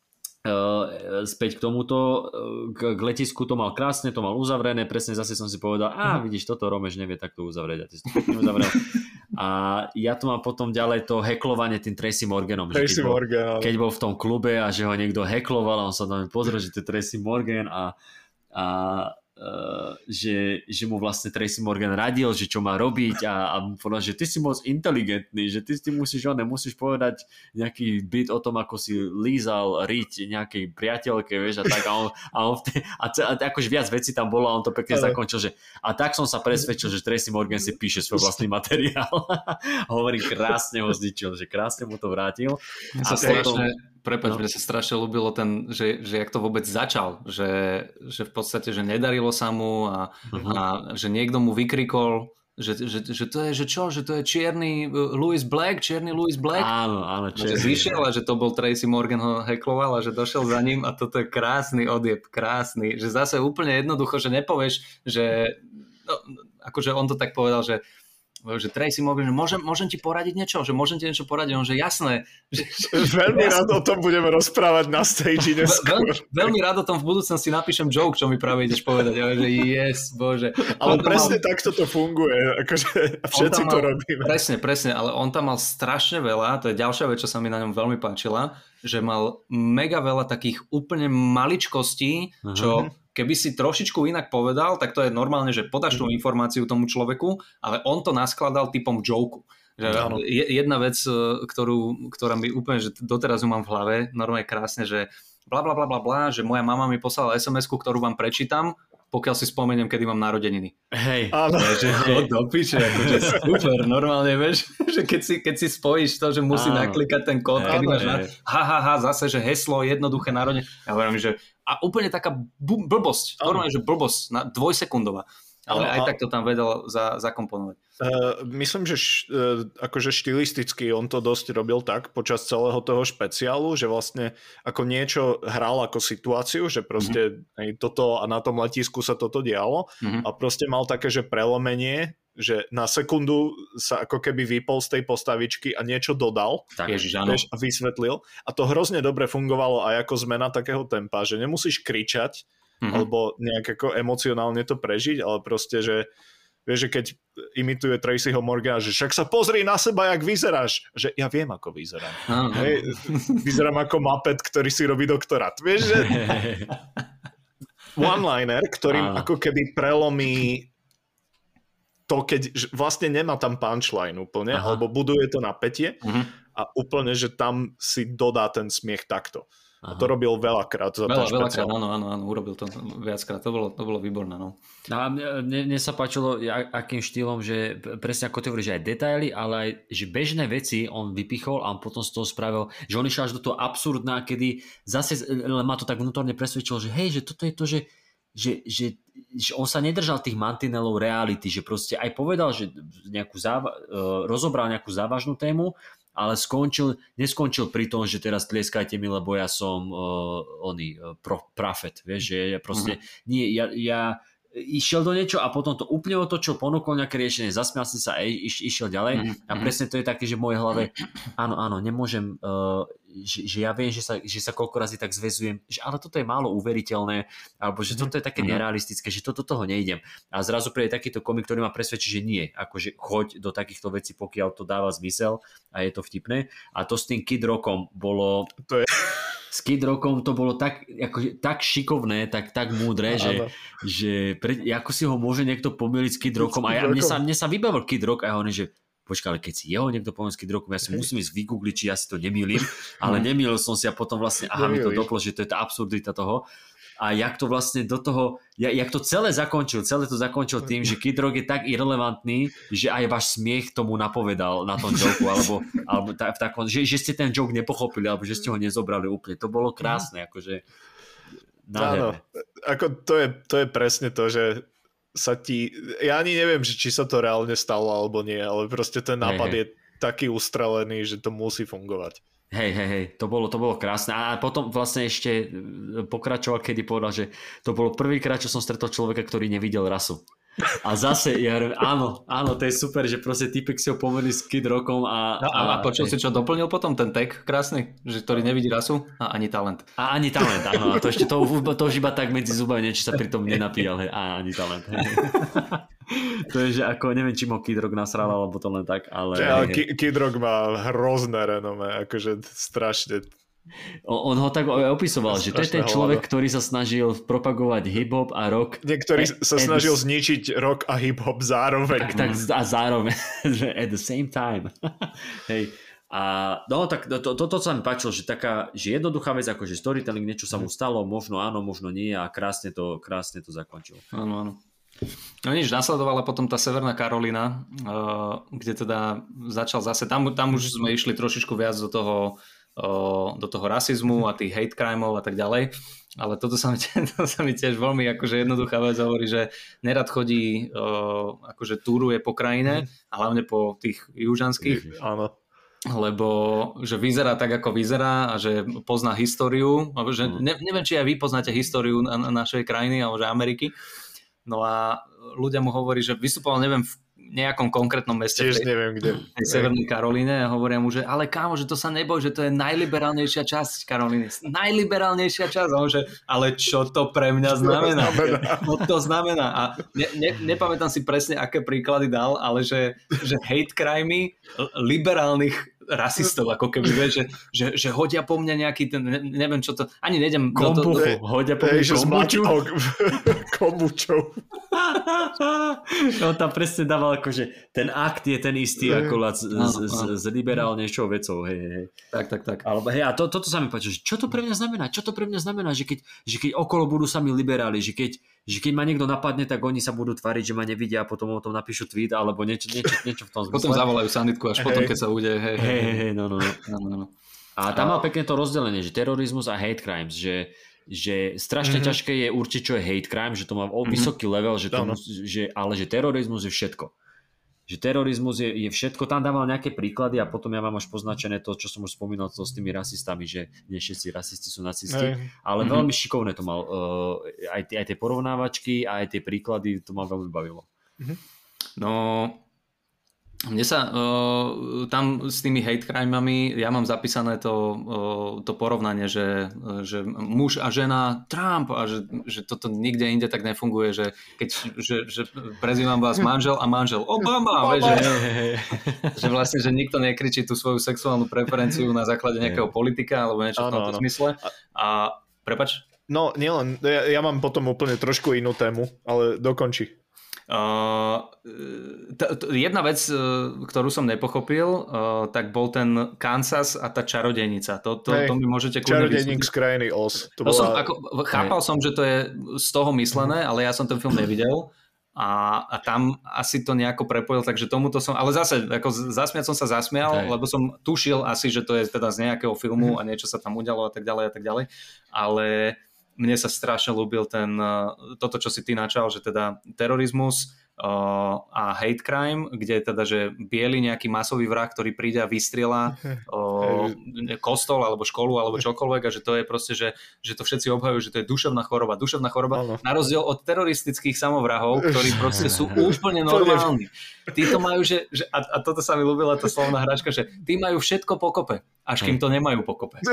späť k tomuto, uh, k, k letisku to mal krásne, to mal uzavrené, presne zase som si povedal, a vidíš, toto Romeš nevie takto uzavrieť a ty si to pekne uzavrel. A ja tu mám potom ďalej to heklovanie tým Tracy Morganom. Tracy keď, Morgan, bol, keď bol v tom klube a že ho niekto hekloval a on sa tam pozrel, že to je Tracy Morgan a, a že, že mu vlastne Tracy Morgan radil, že čo má robiť a, a mu povedal, že ty si moc inteligentný, že ty si musíš, on musíš povedať nejaký byt o tom, ako si lízal riť nejakej priateľke, vieš, a tak a on, a on vtedy, a, a, a akože viac vecí tam bolo a on to pekne zakončil, že a tak som sa presvedčil, že Tracy Morgan si píše svoj vlastný materiál. Hovorí, krásne ho zničil, že krásne mu to vrátil. A potom, Prepač, no. mne sa strašne ľúbilo ten, že, že jak to vôbec začal, že, že v podstate, že nedarilo sa mu a, uh-huh. a že niekto mu vykrikol, že, že, že to je, že čo, že to je čierny uh, Louis Black, čierny Louis Black. Áno, áno, čierny. Že zišiel a že to bol Tracy Morgan ho hekloval a že došiel za ním a toto je krásny odjeb, krásny. Že zase úplne jednoducho, že nepovieš, že no, akože on to tak povedal, že že Tracy Morgan, že môžem, môžem ti poradiť niečo, že môžem ti niečo poradiť, on že jasné. Že, veľmi jasné. rád o tom budeme rozprávať na stage neskôr. Veľ, veľmi rád o tom v budúcnosti napíšem joke, čo mi práve ideš povedať, ale že yes, bože. Ale presne mal... takto to funguje, akože všetci mal, to robíme. Presne, presne, ale on tam mal strašne veľa, to je ďalšia vec, čo sa mi na ňom veľmi páčila, že mal mega veľa takých úplne maličkostí, čo uh-huh keby si trošičku inak povedal, tak to je normálne, že podáš tú mhm. informáciu tomu človeku, ale on to naskladal typom joke. Že jedna vec, e, ktorú, ktorá mi úplne, že doteraz ju mám v hlave, normálne krásne, že bla bla bla bla bla, že moja mama mi poslala sms ktorú vám prečítam, pokiaľ si spomeniem, kedy mám narodeniny. Hej. Ale... Že hej. do piče, akože super, normálne, vieš, že keď si, keď si spojíš to, že musí Áno. naklikať ten kód, kedy máš na... Ha, ha, ha, zase, že heslo, jednoduché narodenie. Ja hovorím, že a úplne taká blbosť, normálne, že blbosť, na dvojsekundová. Ale aj tak to tam vedel za, zakomponovať. Uh, myslím, že š, uh, akože štilisticky on to dosť robil tak počas celého toho špeciálu, že vlastne ako niečo hral ako situáciu, že proste mm-hmm. aj toto a na tom letisku sa toto dialo mm-hmm. a proste mal také, že prelomenie že na sekundu sa ako keby vypol z tej postavičky a niečo dodal tak, Ježiš, áno. a vysvetlil. A to hrozne dobre fungovalo aj ako zmena takého tempa, že nemusíš kričať, mm-hmm. alebo nejak ako emocionálne to prežiť, ale proste, že vieš, že keď imituje Tracyho Morgana, že však sa pozri na seba, jak vyzeráš. Že ja viem, ako vyzerám. Uh-huh. Hej, vyzerám ako mapet, ktorý si robí doktorát. Vieš, že one-liner, ktorým uh-huh. ako keby prelomí to, keď vlastne nemá tam punchline úplne, uh-huh. alebo buduje to napätie uh-huh. a úplne, že tam si dodá ten smiech takto. Aha. A to robil veľakrát. Za Veľa, veľakrát, áno, áno, áno, urobil to viackrát. To bolo, to bolo výborné, no. A mne, mne sa páčilo, akým štýlom, že presne ako ty hovoríš, že aj detaily, ale aj že bežné veci on vypichol a on potom z toho spravil, že on išiel až do toho absurdná, kedy zase len ma to tak vnútorne presvedčilo, že hej, že toto je to, že že, že, že on sa nedržal tých mantinelov reality, že proste aj povedal, že nejakú záva- e, rozobral nejakú závažnú tému, ale skončil, neskončil pri tom, že teraz tlieskajte mi, lebo ja som uh, oný uh, pro, profet, vieš, že ja proste, uh-huh. nie, ja, ja išiel do niečo a potom to úplne otočil, ponúkol nejaké riešenie, zasmial si sa a iš, išiel ďalej uh-huh. a presne to je také, že v mojej hlave, áno, áno, nemôžem uh, že, že ja viem, že sa, že sa koľko razy tak zväzujem, že ale toto je málo uveriteľné, alebo že toto je také mm-hmm. nerealistické, že toto toho nejdem. A zrazu príde takýto komik, ktorý ma presvedčí, že nie, akože choď do takýchto vecí, pokiaľ to dáva zmysel a je to vtipné. A to s tým Kid Rockom bolo... To je... S Kid Rockom to bolo tak, akože, tak šikovné, tak, tak múdre, že, že pre, ako si ho môže niekto pomýliť s Kid Rockom. A ja, mne, sa, mne sa vybavil Kid Rock a ja hovorím, že počkaj, ale keď si jeho niekto pomôcky drogu, ja si musím ísť vygoogliť, či ja si to nemýlim, ale nemýlil som si a potom vlastne, aha, mi to doplo, že to je tá absurdita toho. A jak to vlastne do toho, jak to celé zakončil, celé to zakončil tým, že Kid Rock je tak irrelevantný, že aj váš smiech tomu napovedal na tom joku, alebo, alebo ta, v takom, že, že ste ten joke nepochopili, alebo že ste ho nezobrali úplne. To bolo krásne, akože Áno, ako to je, to je presne to, že sa ti... Ja ani neviem, či sa to reálne stalo alebo nie, ale proste ten nápad hey, hey. je taký ustrelený, že to musí fungovať. Hej, hej, hej, to bolo, to bolo krásne. A potom vlastne ešte pokračoval, kedy povedal, že to bolo prvýkrát, čo som stretol človeka, ktorý nevidel rasu. A zase, ja hovorím, áno, áno, to je super, že proste typek si ho pomerili s Kid Rockom a... No, a, a počul si, čo doplnil potom ten tag krásny, že ktorý nevidí rasu a ani talent. A ani talent, áno, a to ešte to, to už iba tak medzi zubami, či sa pri tom nenapíjal, hej, a ani talent. Hej. to je, že ako, neviem, či mo Kid Rock nasral, alebo to len tak, ale... Ja, Kid Rock má hrozné renome, akože strašne on ho tak opisoval, že to je ten človek, ktorý sa snažil propagovať hip-hop a rock. Niektorý sa snažil zničiť rock a hip-hop zároveň. Tak, tak a zároveň, at the same time. Hej. A no tak to, to, toto sa mi páčilo, že taká že jednoduchá vec, ako že storytelling, niečo sa mu stalo, možno áno, možno nie a krásne to, krásne to zakončil. Áno, áno. No nič, nasledovala potom tá Severná Karolina, uh, kde teda začal zase, tam, tam už sme išli trošičku viac do toho do toho rasizmu a tých hate crimeov a tak ďalej. Ale toto sa mi, to sa mi tiež veľmi akože jednoduchá vec hovorí, že nerad chodí, akože túruje po krajine a hlavne po tých južanských. Áno lebo že vyzerá tak, ako vyzerá a že pozná históriu, že mm. ne, neviem, či aj vy poznáte históriu na, na našej krajiny alebo že Ameriky. No a ľudia mu hovorí, že vystupoval neviem v nejakom konkrétnom meste Tiež tej, neviem kde. tej Severnej Karolíne a hovoria mu, že ale kámo, že to sa neboj, že to je najliberálnejšia časť Karolíny. Najliberálnejšia časť. A on, že, ale čo to pre mňa znamená? No to znamená. A ne, ne, nepamätám si presne, aké príklady dal, ale že, že hate crimey liberálnych rasistov, ako keby, vieš, že, že, že hodia po mňa nejaký ten, ne, neviem čo to, ani nejdem... Kombu, to, to, hodia po mňa kombuču. kombučou. no tam presne dával akože ten akt je ten istý ako z, z, z, z liberálnejšou vecou, hej, hej. Tak, tak, tak. Alebo hej, a to, toto sa mi páči, že čo to pre mňa znamená, čo to pre mňa znamená, že keď, že keď okolo budú sami liberáli, že keď, že keď ma niekto napadne, tak oni sa budú tvariť, že ma nevidia a potom o tom napíšu tweet alebo niečo, niečo, niečo v tom zmysle. Potom zavolajú sanitku až hey. potom, keď sa udeje. Hej, hej, hej, hey, no, no, no. no, no, no. A tam má pekne to rozdelenie, že terorizmus a hate crimes, že, že strašne mm-hmm. ťažké je určiť, čo je hate crime, že to má mm-hmm. vysoký level, že to, no, no. že, ale že terorizmus je všetko že terorizmus je, je všetko, tam dával nejaké príklady a potom ja mám až poznačené to, čo som už spomínal to s tými rasistami, že nie všetci rasisti sú nacisti, Aj. ale mm-hmm. veľmi šikovné to mal, uh, aj, tie, aj tie porovnávačky a aj tie príklady, to ma veľmi bavilo. Mm-hmm. No, Mne sa uh, tam s tými hate crimami, ja mám zapísané to, uh, to porovnanie, že, že muž a žena Trump a že, že toto nikde inde tak nefunguje, že keď že, že prezývam vás manžel a manžel Obama, Obama. Že, že vlastne, že nikto nekričí tú svoju sexuálnu preferenciu na základe nejakého politika alebo niečo ano, v tomto ano. zmysle. A prepač? No, nielen, ja, ja mám potom úplne trošku inú tému, ale dokonči. T- t- jedna vec, uh, ktorú som nepochopil, uh, tak bol ten Kansas a tá čarodejnica. To, to, hey, to mi môžete kľudne Čarodejník z krajiny Oz. To, bola... som, ako, chápal hey. som, že to je z toho myslené, ale ja som ten film nevidel. A, a tam asi to nejako prepojil, takže tomuto som, ale zase, ako zasmiať som sa zasmial, hey. lebo som tušil asi, že to je teda z nejakého filmu mhm. a niečo sa tam udialo a tak ďalej a tak ďalej, ale mne sa strašne ľúbil ten, eh, toto, čo si ty načal, že teda terorizmus uh, a hate crime, kde teda, že biely nejaký masový vrah, ktorý príde a vystriela kostol alebo školu alebo čokoľvek a že to je proste, že, že to všetci obhajujú, že to je duševná choroba. Duševná choroba ano. na rozdiel od teroristických samovrahov, ktorí proste sú úplne normálni. Títo majú, že, že a, a toto sa mi ľúbila tá slovná hračka, že tí majú všetko pokope, až kým to nemajú pokope.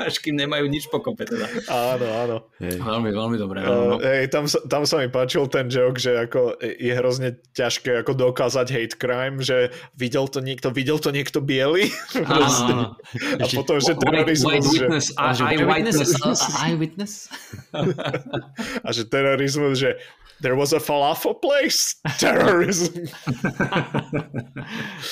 až kým nemajú nič pokope teda. Áno, áno. Hej. Veľmi, veľmi dobré. Uh, hej, tam, tam sa mi páčil ten joke, že ako je hrozne ťažké ako dokázať hate crime, že videl to niekto, videl to niekto biely. Áno, áno. A potom, že terorizmus... White witness, že, eyewitness. Eyewitness. a že terorizmus, že there was a falafel place. Terrorism.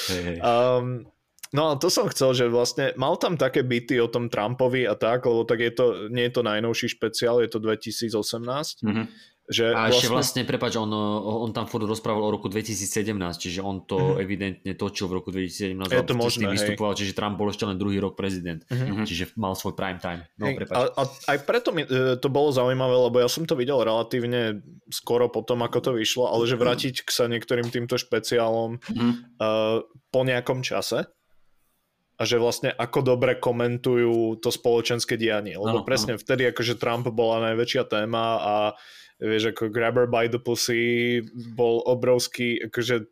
hey. um, No a to som chcel, že vlastne mal tam také byty o tom Trumpovi a tak, lebo tak je to, nie je to najnovší špeciál, je to 2018. Mm-hmm. Že a vlastne... ešte vlastne, prepáč, on, on tam furt rozprával o roku 2017, čiže on to mm-hmm. evidentne točil v roku 2017. Je to možné, vystupoval, čiže Trump bol ešte len druhý rok prezident, mm-hmm. čiže mal svoj prime time. No, hey, a, a aj preto mi e, to bolo zaujímavé, lebo ja som to videl relatívne skoro potom, ako to vyšlo, ale že vrátiť k sa niektorým týmto špeciálom mm-hmm. uh, po nejakom čase, a že vlastne ako dobre komentujú to spoločenské dianie. Lebo ano, presne ano. vtedy akože Trump bola najväčšia téma a vieš, ako Grabber by the Pussy bol obrovský akože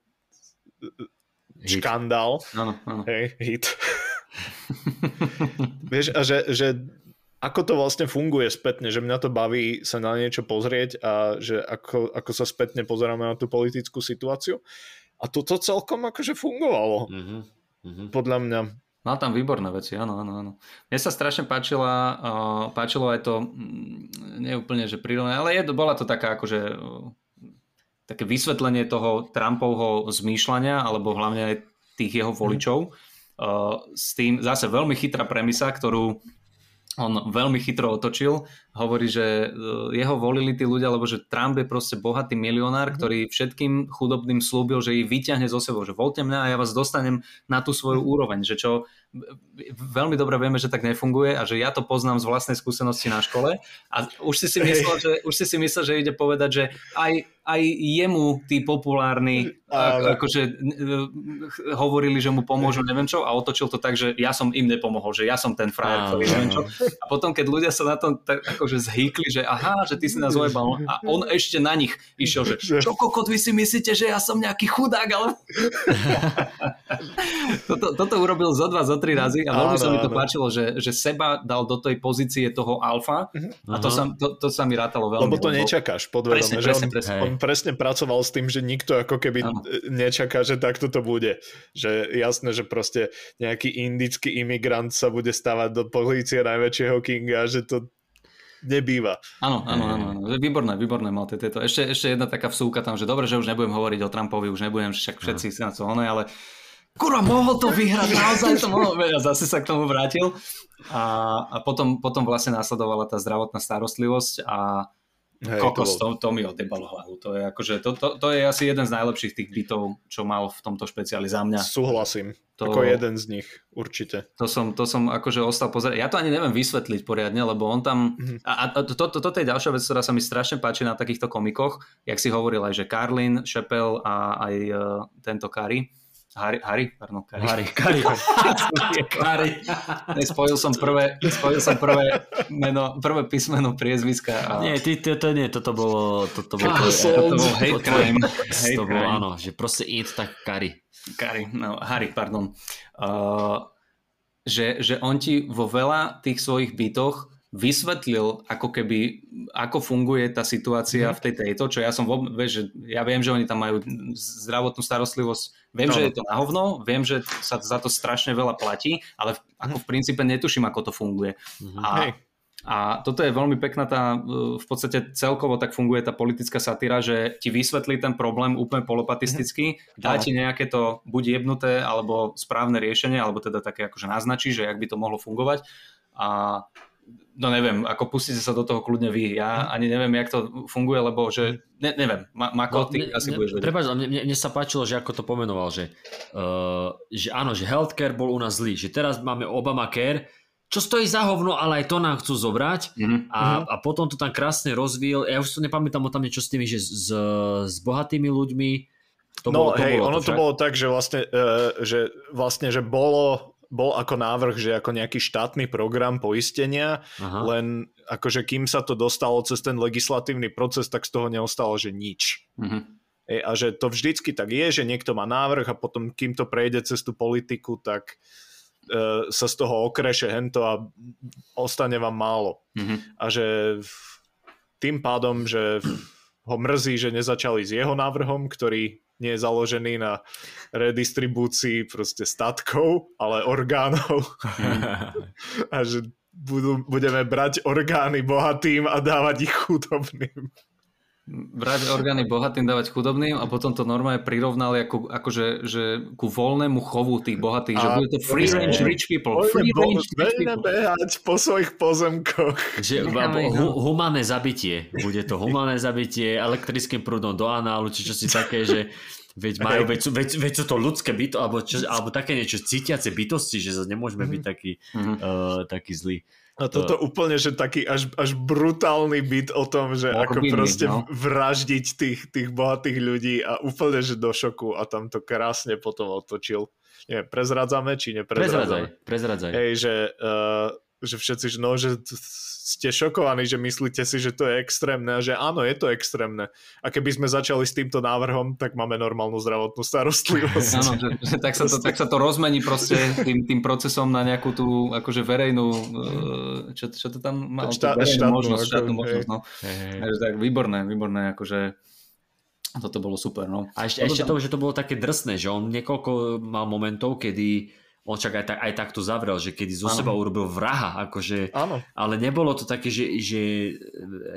hit. škandál. Áno, áno. Hej, hit. vieš, a že, že ako to vlastne funguje spätne, že mňa to baví sa na niečo pozrieť a že ako, ako sa spätne pozeráme na tú politickú situáciu. A toto celkom akože fungovalo. Mm-hmm. Mm-hmm. Podľa mňa. Mal tam výborné veci, áno, áno, áno. Mne sa strašne páčila, uh, páčilo aj to, mm, nie úplne, že prírodné, ale je, bola to taká akože uh, také vysvetlenie toho Trumpovho zmýšľania, alebo hlavne aj tých jeho voličov. Uh, s tým zase veľmi chytrá premisa, ktorú on veľmi chytro otočil. Hovorí, že jeho volili tí ľudia, lebo že Trump je proste bohatý milionár, mhm. ktorý všetkým chudobným slúbil, že ich vyťahne zo sebou, že voľte mňa a ja vás dostanem na tú svoju mhm. úroveň, že čo veľmi dobre vieme, že tak nefunguje a že ja to poznám z vlastnej skúsenosti na škole. A už si si myslel, že, už si si myslel, že ide povedať, že aj, aj jemu tí populárni ale... akože hovorili, že mu pomôžu neviem čo a otočil to tak, že ja som im nepomohol, že ja som ten frajer, ktorý neviem čo. A potom, keď ľudia sa na tom tak akože zhýkli, že aha, že ty si nás ojebal a on ešte na nich išiel, že čo kokot, vy si myslíte, že ja som nejaký chudák, ale... toto, toto urobil zo dva, zo tri razy a veľmi sa mi to páčilo, že, že seba dal do tej pozície toho alfa a to sa, to, to sa mi rátalo veľmi. Lebo to lebo... nečakáš podvedome, presne, že presne, on, presne. on presne pracoval s tým, že nikto ako keby ano. nečaká, že takto to bude. Že jasné, že proste nejaký indický imigrant sa bude stavať do pozície najväčšieho kinga, že to nebýva. Áno, áno, áno. Výborné, výborné mal tieto. Ešte, ešte jedna taká vsúka tam, že dobre, že už nebudem hovoriť o Trumpovi, už nebudem, však všetci si na to ono, ale kurva, mohol to vyhrať, naozaj to mohol A zase sa k tomu vrátil. A, a potom, potom vlastne následovala tá zdravotná starostlivosť a Hej, kokos, to, bol... to, to mi odebalo hlavu. To je, akože, to, to, to je asi jeden z najlepších tých bytov, čo mal v tomto špeciáli za mňa. Súhlasím. To, ako jeden z nich, určite. To som, to som akože ostal pozerať. Ja to ani neviem vysvetliť poriadne, lebo on tam... Mm-hmm. A, a to, to, toto je ďalšia vec, ktorá sa mi strašne páči na takýchto komikoch. Jak si hovoril aj, že Carlin, Chappelle a aj uh, tento Kari Harry, Harry, pardon, Harry. Harry, Harry. Harry. Spojil som prvé, spojil som prvé meno, prvé písmeno priezviska. A... Nie, ty, to, to nie, toto bolo, toto bolo, to, to bol hate crime. Hate to bolo, áno, že proste it, tak Kari. Kari, no, Harry, pardon. Uh, že, že on ti vo veľa tých svojich bytoch vysvetlil ako keby, ako funguje tá situácia v tej tejto, čo ja som, vieš, že ja viem, že oni tam majú zdravotnú starostlivosť, viem, no. že je to na hovno, viem, že sa za to strašne veľa platí, ale ako v princípe netuším, ako to funguje. Mm-hmm. A, a toto je veľmi pekná tá, v podstate celkovo tak funguje tá politická satíra, že ti vysvetlí ten problém úplne polopatisticky, mm-hmm. dá ti nejaké to buď jebnuté, alebo správne riešenie, alebo teda také akože naznačí, že jak by to mohlo fungovať. A no neviem, ako pustíte sa do toho kľudne vy. Ja ani neviem, jak to funguje, lebo že, ne, neviem, Mako, ty no, asi ne, budeš vedieť. Prepač, mne, mne sa páčilo, že ako to pomenoval, že, uh, že áno, že healthcare bol u nás zlý, že teraz máme Obamacare, čo stojí za hovno, ale aj to nám chcú zobrať mm-hmm. a, mhm. a potom to tam krásne rozvíjal. Ja už to nepamätám o tam niečo s tými, že s, s bohatými ľuďmi. To no bolo, to hej, bolo ono to, to bolo tak, že vlastne, uh, že vlastne, že bolo bol ako návrh, že ako nejaký štátny program poistenia, Aha. len akože kým sa to dostalo cez ten legislatívny proces, tak z toho neostalo, že nič. Uh-huh. E, a že to vždycky tak je, že niekto má návrh a potom kým to prejde cez tú politiku, tak e, sa z toho okreše hento a ostane vám málo. Uh-huh. A že tým pádom, že ho mrzí, že nezačali s jeho návrhom, ktorý nie je založený na redistribúcii proste statkov, ale orgánov. a že budú, budeme brať orgány bohatým a dávať ich chudobným brať orgány bohatým, dávať chudobným a potom to normálne prirovnali ako, akože, že ku voľnému chovu tých bohatých, a že bude to free range rich people. Free range rich people. behať po svojich pozemkoch. Že, hu, humané zabitie. Bude to humané zabitie elektrickým prúdom do análu, či čo si také, že Veď, majú, veď, sú, veď, veď sú to ľudské byto, alebo, čo, alebo také niečo cítiace bytosti, že zase nemôžeme mm-hmm. byť taký, mm-hmm. uh, taký zlý. A toto uh, úplne, že taký až, až brutálny byt o tom, že ako proste no. vraždiť tých, tých bohatých ľudí a úplne, že do šoku a tam to krásne potom otočil. Nie, prezradzame, či neprezradzame? Prezradzaj, prezradzaj. Hej, že, uh, že všetci, že no, že ste šokovaní, že myslíte si, že to je extrémne a že áno, je to extrémne. A keby sme začali s týmto návrhom, tak máme normálnu zdravotnú starostlivosť. Áno, že, že tak, sa to, tak sa to rozmení proste tým, tým procesom na nejakú tú akože verejnú, e, čo, čo to tam má? Štá, štátnu možnosť, ako, štátnu možnosť, no. Hej, hej. Tak výborné, výborné, akože toto bolo super, no. A ešte, ešte to, že to bolo také drsné, že on niekoľko mal momentov, kedy on čak aj, tak, aj takto zavrel, že kedy zo ano. seba urobil vraha, akože, ano. ale nebolo to také, že, že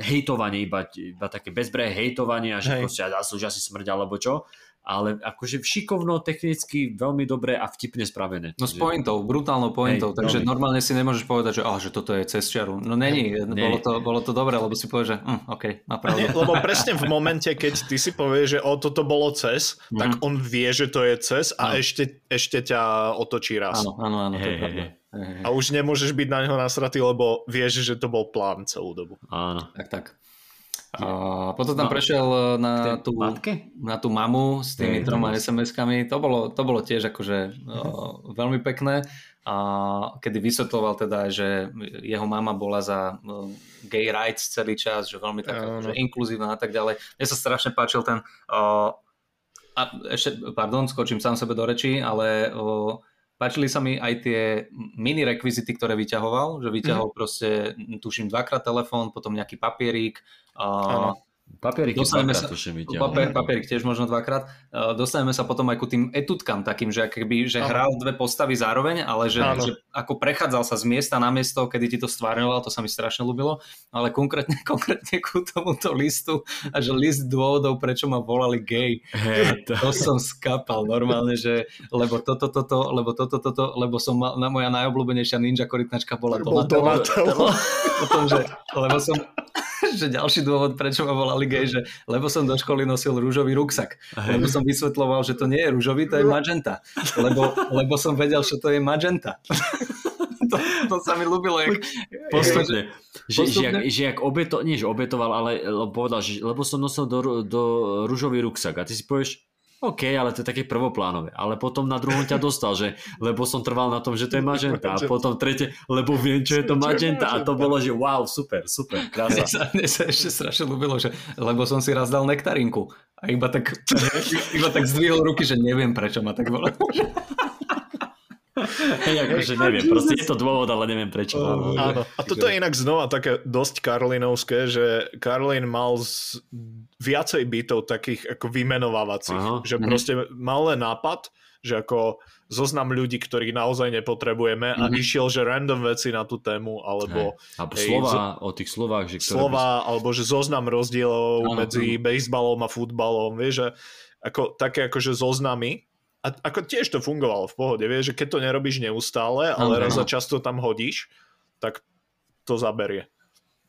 hejtovanie, iba, iba také bezbrehé hejtovanie a že Hej. proste zaslúžia si smrť alebo čo, ale akože šikovno, technicky veľmi dobre a vtipne spravené. No s pointou, brutálnou pointou, Hej, takže veľmi. normálne si nemôžeš povedať, že, oh, že toto je cez čiaru. No není, Nie. bolo, to, bolo to dobré, lebo si povieš, že hm, OK, má pravdu. Lebo presne v momente, keď ty si povieš, že o, toto bolo cez, mm-hmm. tak on vie, že to je cez a ešte, ešte ťa otočí raz. Áno, áno, áno, hey, to hey, hey. A už nemôžeš byť na neho nasratý, lebo vieš, že to bol plán celú dobu. Áno. Tak, tak. A potom tam no, prešiel e, na tú, matke? na tú mamu s tými troma SMS-kami. To bolo, to bolo tiež akože uh, veľmi pekné. A kedy vysvetloval teda, že jeho mama bola za uh, gay rights celý čas, že veľmi tak uh, že inkluzívna a tak ďalej. Mne sa strašne páčil ten uh, a ešte, pardon, skočím sám sebe do reči, ale uh, Páčili sa mi aj tie mini rekvizity, ktoré vyťahoval, že vyťahol mm-hmm. proste, tuším, dvakrát telefón, potom nejaký papierík, uh, Papierik dostaneme sa, papier, papierik tiež možno dvakrát. Uh, dostaneme sa potom aj ku tým etutkám takým, že, akoby, že hral dve postavy zároveň, ale že, že ako prechádzal sa z miesta na miesto, kedy ti to stvárňoval, to sa mi strašne ľúbilo, ale konkrétne, konkrétne ku tomuto listu a že list dôvodov, prečo ma volali gay. Hey, to... to som skapal normálne, že lebo toto, toto, lebo toto, toto, lebo som mal, na moja najobľúbenejšia ninja korytnačka bola Donatello. Že, lebo som, že ďalší dôvod, prečo ma volali gay, že lebo som do školy nosil rúžový ruksak. Lebo som vysvetloval, že to nie je rúžový, to je magenta. Lebo, lebo som vedel, že to je magenta. to, to sa mi ľúbilo. Jak, postupne. Že, že, jak, že jak obeto, nie že obetoval, ale povedal, že lebo som nosil do, do rúžový ruksak a ty si povieš, OK, ale to je také prvoplánové. Ale potom na druhom ťa dostal, že lebo som trval na tom, že to je magenta. A potom tretie, lebo viem, čo je to magenta. A to bolo, že wow, super, super, krása. Mne sa, mne sa ešte strašne ľúbilo, že lebo som si raz dal nektarinku. A iba tak, iba tak zdvihol ruky, že neviem, prečo ma tak bolo. Hej, akože neviem, proste je to dôvod, ale neviem prečo. Uh, áno. A toto je inak znova také dosť karlinovské, že Karlin mal z viacej bytov takých ako vymenovávacích, Aha. že proste mal len nápad, že ako zoznam ľudí, ktorých naozaj nepotrebujeme a mm-hmm. išiel, že random veci na tú tému, alebo... Hej. Alebo hej, slova, zo... o tých slovách. Že ktoré slova, by... alebo že zoznam rozdielov ano, medzi ano. bejsbalom a futbalom, vieš, že ako, také akože zoznamy a ako tiež to fungovalo v pohode, vieš, že keď to nerobíš neustále, ale raz za často tam hodíš, tak to zaberie.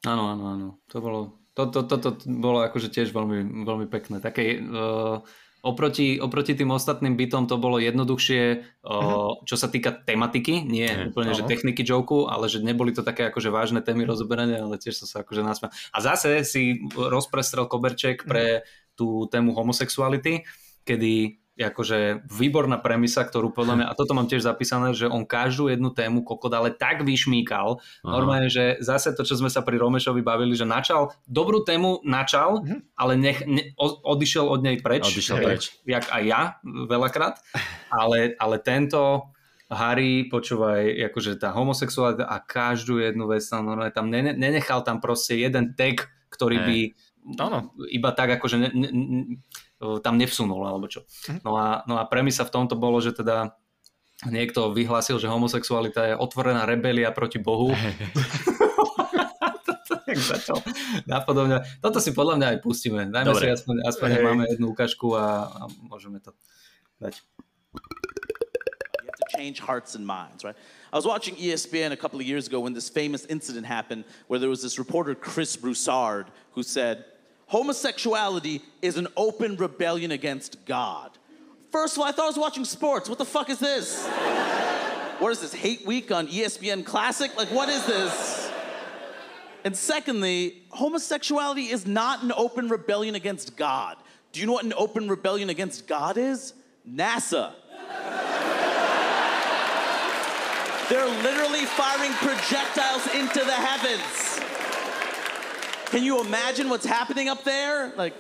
Áno, áno, áno. To bolo, to, to, to, to bolo akože tiež veľmi, veľmi pekné. Také, uh, oproti, oproti tým ostatným bytom to bolo jednoduchšie, uh, čo sa týka tematiky, nie uh-huh. úplne, že techniky joku, ale že neboli to také akože vážne témy rozoberané, ale tiež som sa akože nasmial. A zase si rozprestrel koberček pre tú tému homosexuality, kedy akože výborná premisa, ktorú podľa mňa, a toto mám tiež zapísané, že on každú jednu tému kokot ale tak vyšmíkal, Aha. normálne, že zase to, čo sme sa pri Romešovi bavili, že načal, dobrú tému načal, mhm. ale nech, ne, odišiel od nej preč. Odišiel preč. Jak aj ja, veľakrát. Ale, ale tento Harry, počúvaj, akože tá homosexualita a každú jednu vec tam, normálne, tam nenechal tam proste jeden tag, ktorý by Áno. iba tak akože ne, ne, tam nevsunul alebo čo. Mhm. No a, no a premisa v tomto bolo, že teda niekto vyhlásil, že homosexualita je otvorená rebelia proti Bohu. začal napodobne. Toto si podľa mňa aj pustíme. Dajme Dobre. si aspoň, aspoň hey. máme jednu ukážku a, a môžeme to dať. You have to change hearts and minds, right? I was watching ESPN a couple of years ago when this famous incident happened where there was this reporter, Chris Broussard, who said, homosexuality is an open rebellion against God. First of all, I thought I was watching sports. What the fuck is this? what is this, Hate Week on ESPN Classic? Like, what is this? And secondly, homosexuality is not an open rebellion against God. Do you know what an open rebellion against God is? NASA. They're literally firing projectiles into the heavens. Can you imagine what's happening up there? Like,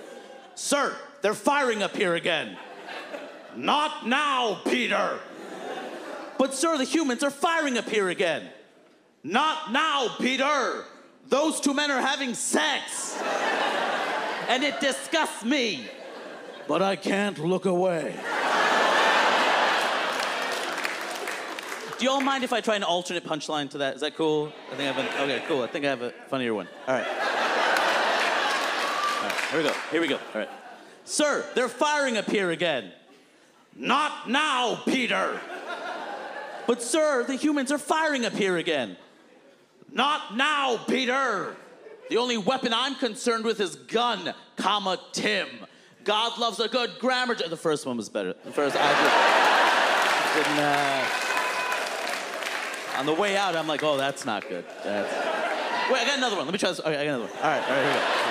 sir, they're firing up here again. Not now, Peter. But, sir, the humans are firing up here again. Not now, Peter. Those two men are having sex. and it disgusts me. But I can't look away. Do y'all mind if I try an alternate punchline to that? Is that cool? I think I have an, okay, cool. I think I have a funnier one. All right. Here we go. Here we go. All right. Sir, they're firing up here again. Not now, Peter. But, sir, the humans are firing up here again. Not now, Peter. The only weapon I'm concerned with is gun, comma, Tim. God loves a good grammar. The first one was better. The first, I just didn't. Uh... On the way out, I'm like, oh, that's not good. That's... Wait, I got another one. Let me try this. Okay, I got another one. All right, all right, here we go.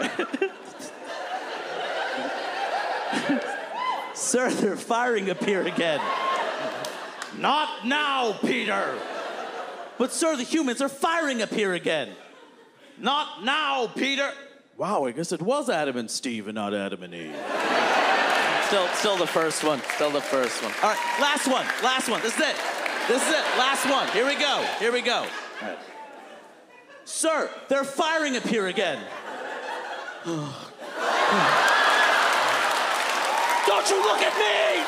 Sir, they're firing up here again. Not now, Peter. But, sir, the humans are firing up here again. Not now, Peter. Wow, I guess it was Adam and Steve and not Adam and Eve. still, still the first one. Still the first one. All right, last one. Last one. This is it. This is it. Last one. Here we go. Here we go. Sir, they're firing up here again. Don't you look at me!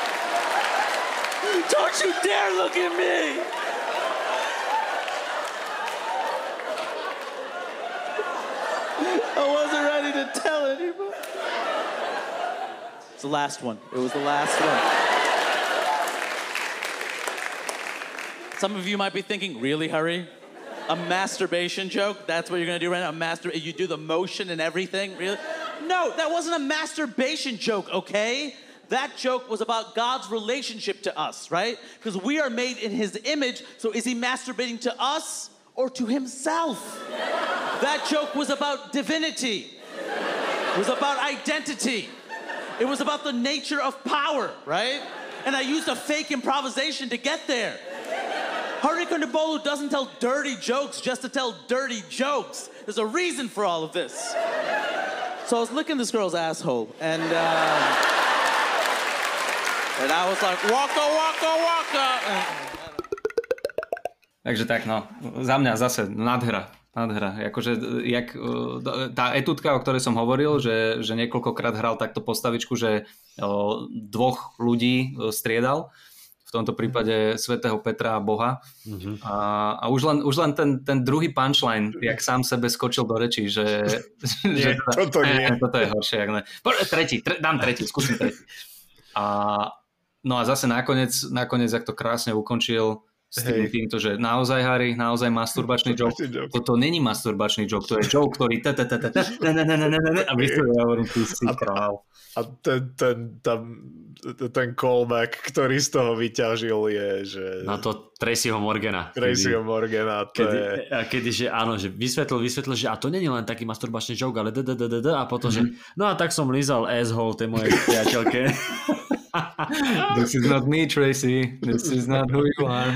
Don't you dare look at me! I wasn't ready to tell anybody. It's the last one. It was the last one. Some of you might be thinking, really, Hurry? A masturbation joke? That's what you're gonna do right now? A master you do the motion and everything? Really? No, that wasn't a masturbation joke, okay? That joke was about God's relationship to us, right? Because we are made in his image, so is he masturbating to us or to himself? that joke was about divinity. It was about identity. It was about the nature of power, right? And I used a fake improvisation to get there. Hari Kondabolu doesn't tell dirty jokes just to tell dirty jokes. There's a reason for all of this. So I was licking this girl's asshole, and uh, and I was like, waka, waka, waka. Takže tak, no, za mňa zase nadhra. Nadhra. Akože, jak, uh, tá etudka, o ktorej som hovoril, že, že niekoľkokrát hral takto postavičku, že o, dvoch ľudí o, striedal, tomto prípade svätého Petra a Boha. Mhm. A, a už len, už len ten, ten druhý punchline, jak sám sebe skočil do rečí, že... Nie, toto nie. Ne, toto je horšie, jak ne. Tretí, tre, dám tretí, skúsim tretí. A, no a zase nakoniec, nakoniec, ak to krásne ukončil, s tým, Hej. týmto, že naozaj Harry, naozaj masturbačný joke. Toto není masturbačný joke, to je joke, ktorý ta, ta, ta, ta, ta, a vyslovene ja hovorím, ty si král. A ten, ten, tam, ten callback, ktorý z toho vyťažil je, že... Na to Tracyho Morgana. Tracyho Morgana, to Kedy, je... a kedy, že áno, že vysvetlil, vysvetlil, že a to není len taký masturbačný joke, ale a potom, že no a tak som lízal asshole tej mojej priateľke. This is not me, Tracy. This is not who you are.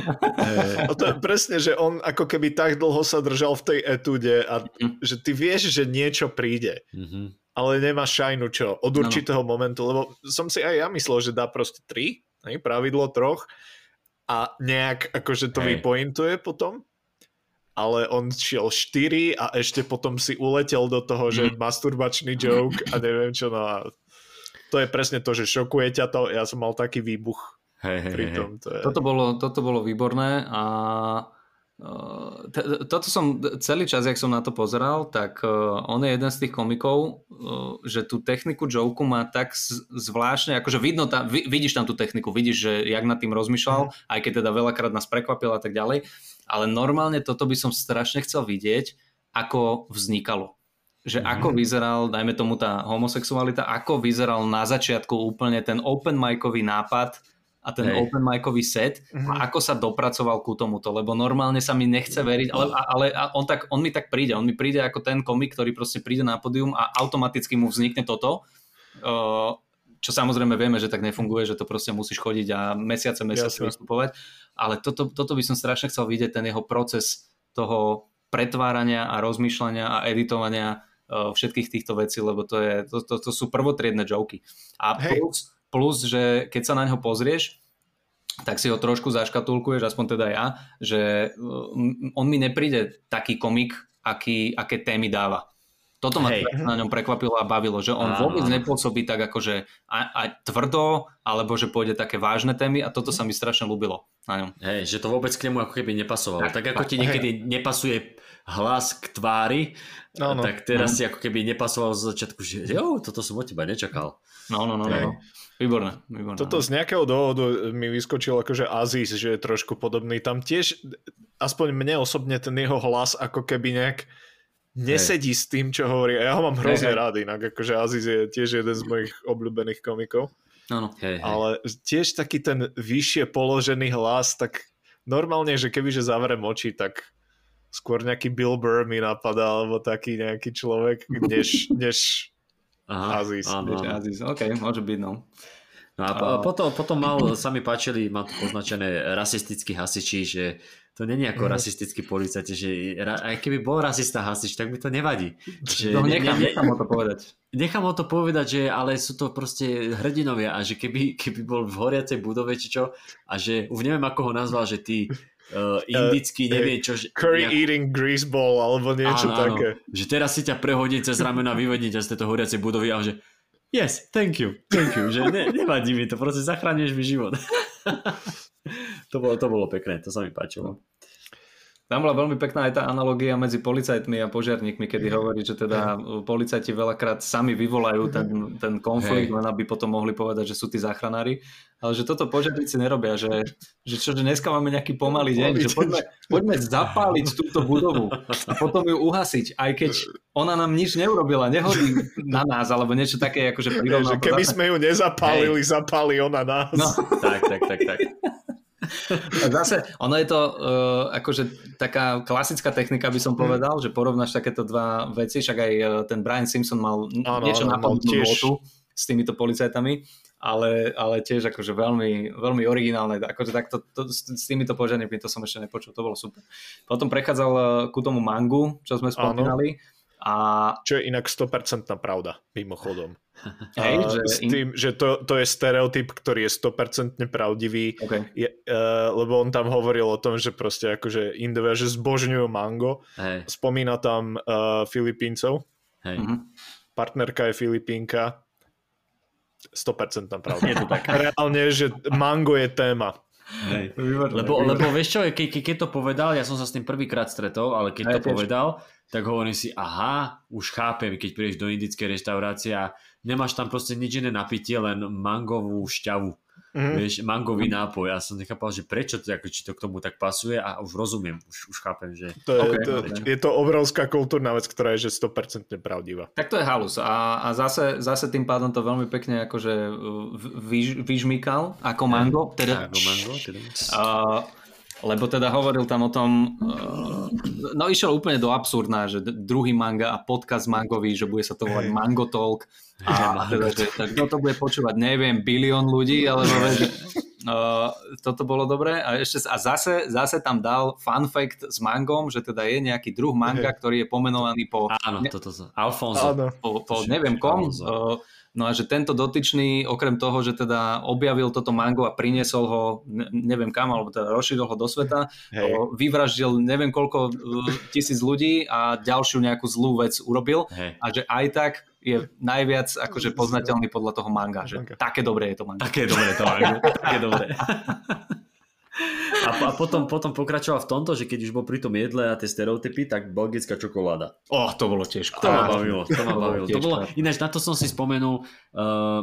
A to je presne, že on ako keby tak dlho sa držal v tej etude a že ty vieš, že niečo príde, Mhm. ale nemá šajnu čo od určitého momentu, lebo som si aj ja myslel, že dá proste tri, hej, pravidlo troch a nejak akože to Hej. vypointuje potom, ale on šiel 4 a ešte potom si uletel do toho, že masturbačný joke a neviem čo, no a to je presne to, že šokuje ťa to, ja som mal taký výbuch Hej, hej, tom. To je... Toto bolo, toto bolo výborné a t- toto som celý čas, jak som na to pozeral, tak uh, on je jeden z tých komikov, uh, že tú techniku joku má tak zvláštne, akože vidno tam, vi- vidíš tam tú techniku, vidíš, že jak nad tým rozmýšľal, aj keď teda veľakrát nás prekvapil a tak ďalej, ale normálne toto by som strašne chcel vidieť, ako vznikalo. Že Mhm. ako vyzeral, dajme tomu tá homosexualita, ako vyzeral na začiatku úplne ten open micový nápad a ten Hej. open micový set a ako sa dopracoval ku tomuto, lebo normálne sa mi nechce veriť, ale, ale on, tak, on mi tak príde, on mi príde ako ten komik, ktorý proste príde na pódium a automaticky mu vznikne toto, čo samozrejme vieme, že tak nefunguje, že to proste musíš chodiť a mesiace, mesiace Jasne. vystupovať, ale toto, toto by som strašne chcel vidieť, ten jeho proces toho pretvárania a rozmýšľania a editovania všetkých týchto vecí, lebo to, je, to, to, to sú prvotriedne joky. A Hej. plus, plus, že keď sa na ňo pozrieš, tak si ho trošku zaškatulkuješ, aspoň teda ja, že uh, on mi nepríde taký komik, aký, aké témy dáva. Toto ma Hej. na ňom prekvapilo a bavilo, že on Áno, vôbec nepôsobí tak akože aj tvrdo, alebo že pôjde také vážne témy a toto sa mi strašne ľúbilo na ňom. Hej, že to vôbec k nemu ako keby nepasovalo. Tak, Tak, ako ti niekedy nepasuje hlas k tvári, No, no. tak teraz si ako keby nepasoval z začiatku, že jo, toto som od teba nečakal. No, no, no, no. Hej. no. Výborné, výborné. Toto z nejakého dôvodu mi vyskočil akože Aziz, že je trošku podobný. Tam tiež, aspoň mne osobne ten jeho hlas ako keby nejak nesedí s tým, čo hovorí. A ja ho mám hrozne Hej, hej. rád inak, akože Aziz je tiež jeden z mojich obľúbených komikov. No, no. Hej, hej. Ale tiež taký ten vyššie položený hlas, tak normálne, že kebyže zavrem oči, tak skôr nejaký Bill Burr mi napadá, alebo taký nejaký človek, než, než Aha, Aziz. áno, áno. Aziz. OK, môže byť, no. No a po- potom, potom mal, sa mi páčili, má tu poznačené rasistickí hasiči, že to není ako Mhm. rasistickí policajti, že ra, aj keby bol rasista hasič, tak mi to nevadí. Že No, ne- nechám, ne- nechám ho to povedať. nechám ho to povedať, že ale sú to proste hrdinovia a že keby, keby bol v horiacej budove či čo a že už neviem ako ho nazval, že ty uh, indický, neviem čo. Že, curry nejak- eating grease ball, alebo niečo áno, áno, také. že teraz si ťa prehodí cez ramena, vyvedí ťa z tejto horiacej budovy a že yes, thank you, thank you, že ne, nevadí mi to, proste zachrániš mi život. to, bolo, to bolo pekné, to sa mi páčilo. Tam bola veľmi pekná aj tá analogia medzi policajtmi a požiarníkmi, kedy hovorí, že teda policajti veľakrát sami vyvolajú ten, ten konflikt, Hej. len aby potom mohli povedať, že sú tí záchranári. Ale že toto požiarníci nerobia, že, že čo, že dneska máme nejaký pomalý deň, že poďme, poďme zapáliť túto budovu a potom ju uhasiť, aj keď ona nám nič neurobila, nehodí na nás, alebo niečo také, akože Že prirovnám. to keby sme ju nezapálili, zapáli ona nás. No. Tak, tak, tak, tak. A Zase, ono je to uh, akože taká klasická technika, by som Mhm. povedal, že porovnáš takéto dva veci, však aj uh, ten Brian Simpson mal Áno, niečo na tiež- notu, s týmito policajtami, ale, ale tiež akože veľmi, veľmi originálne, akože takto, to, s, týmito požiarníkmi to som ešte nepočul, to bolo super. Potom prechádzal eh, ku tomu mangu, čo sme spomínali. Áno a... Čo je inak 100% pravda, mimochodom. Hej, uh, že s tým, že to, to je stereotyp, ktorý je 100% pravdivý, okay. je, uh, lebo on tam hovoril o tom, že proste akože Indovia, že zbožňujú mango. Hej. Spomína tam uh, Filipíncov. Hej. Uh-huh. Partnerka je Filipínka. 100% pravda. Je to tak. Reálne, že mango je téma. Hej. Lebo, lebo vieš čo, ke, ke, keď to povedal, ja som sa s tým prvýkrát stretol, ale keď Hej, to tiež. povedal, tak hovorím si, aha, už chápem, keď prídeš do indickej reštaurácie a nemáš tam proste nič iné napitie, len mangovú šťavu. Mm-hmm. Vieš, mangový nápoj. A som nechápal, že prečo to, ako, či to k tomu tak pasuje a už rozumiem, už, už chápem, že... To je, okay, to, je to obrovská kultúrna vec, ktorá je že 100% pravdivá. Tak to je halus a, a zase, zase tým pádom to veľmi pekne akože vyž, vyžmykal ako mango. Teda, ako mango, teda. Uh, lebo teda hovoril tam o tom, uh, no išiel úplne do absurdná, že druhý manga a podcast mangový, že bude sa to volať Mango Talk. A, a teda, že tak kto to bude počúvať, neviem, bilión ľudí, ale že uh, toto bolo dobré. A ešte a zase, zase tam dal fun fact s mangom, že teda je nejaký druh manga, ktorý je pomenovaný po... Áno, toto Alfonso. Áno. Po, po neviem kom, uh, No a že tento dotyčný, okrem toho, že teda objavil toto mango a priniesol ho, neviem kam, alebo teda rozšíril ho do sveta, Hej. vyvraždil neviem koľko tisíc ľudí a ďalšiu nejakú zlú vec urobil Hej. a že aj tak je najviac akože poznateľný podľa toho manga, že také dobré je to manga. Také dobré to manga, také dobré. A, a potom, potom pokračoval v tomto, že keď už bol pri tom jedle a tie stereotypy, tak belgická čokoláda. Oh, to bolo tiež To ma bavilo, to ma bavilo. To bolo, ináč na to som si spomenul, uh,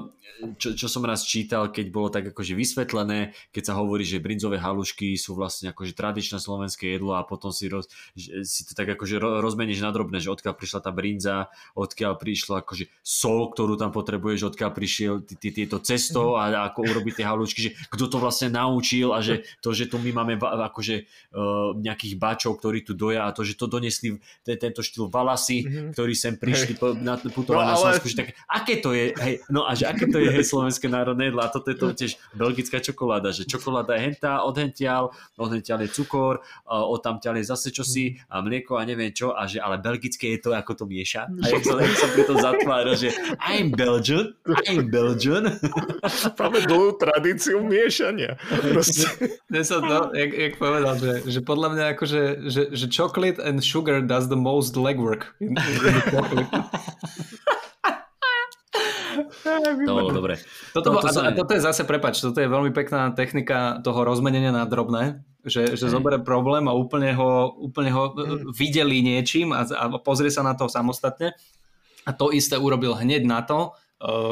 čo, čo som raz čítal, keď bolo tak akože vysvetlené, keď sa hovorí, že brinzové halušky sú vlastne akože tradičné slovenské jedlo a potom si, roz, si to tak akože rozmeníš na drobné, že odkiaľ prišla tá brinza, odkiaľ prišla akože sol, ktorú tam potrebuješ, odkiaľ prišiel tieto cesto a ako urobiť tie halušky, že kto to vlastne naučil a že to, že tu my máme akože uh, nejakých bačov, ktorí tu doja a to, že to donesli ten, tento štýl Valasy, mm-hmm. ktorí sem prišli po, na, putovať no, na Slovensku, že tak, aké to je, hej, no a že aké to je hej, slovenské národné jedlo a toto je to tiež belgická čokoláda, že čokoláda je hentá, odhentiaľ, odhentiaľ je cukor, uh, odtamtiaľ je zase čosi a mlieko a neviem čo a že ale belgické je to, ako to mieša a jak sa, jak sa pri tom zatvára, že I'm Belgian, I'm Belgian. Máme dlhú tradíciu miešania. Proste. sa, no, jak, jak povedal, že, že podľa mňa akože, že, že chocolate and sugar does the most legwork. In, in to bolo dobre. Toto, no, to, to, a, toto je zase, prepač, toto je veľmi pekná technika toho rozmenenia na drobné, že, že zoberie problém a úplne ho, úplne ho mm. videli niečím a, a pozrie sa na to samostatne. A to isté urobil hneď na to,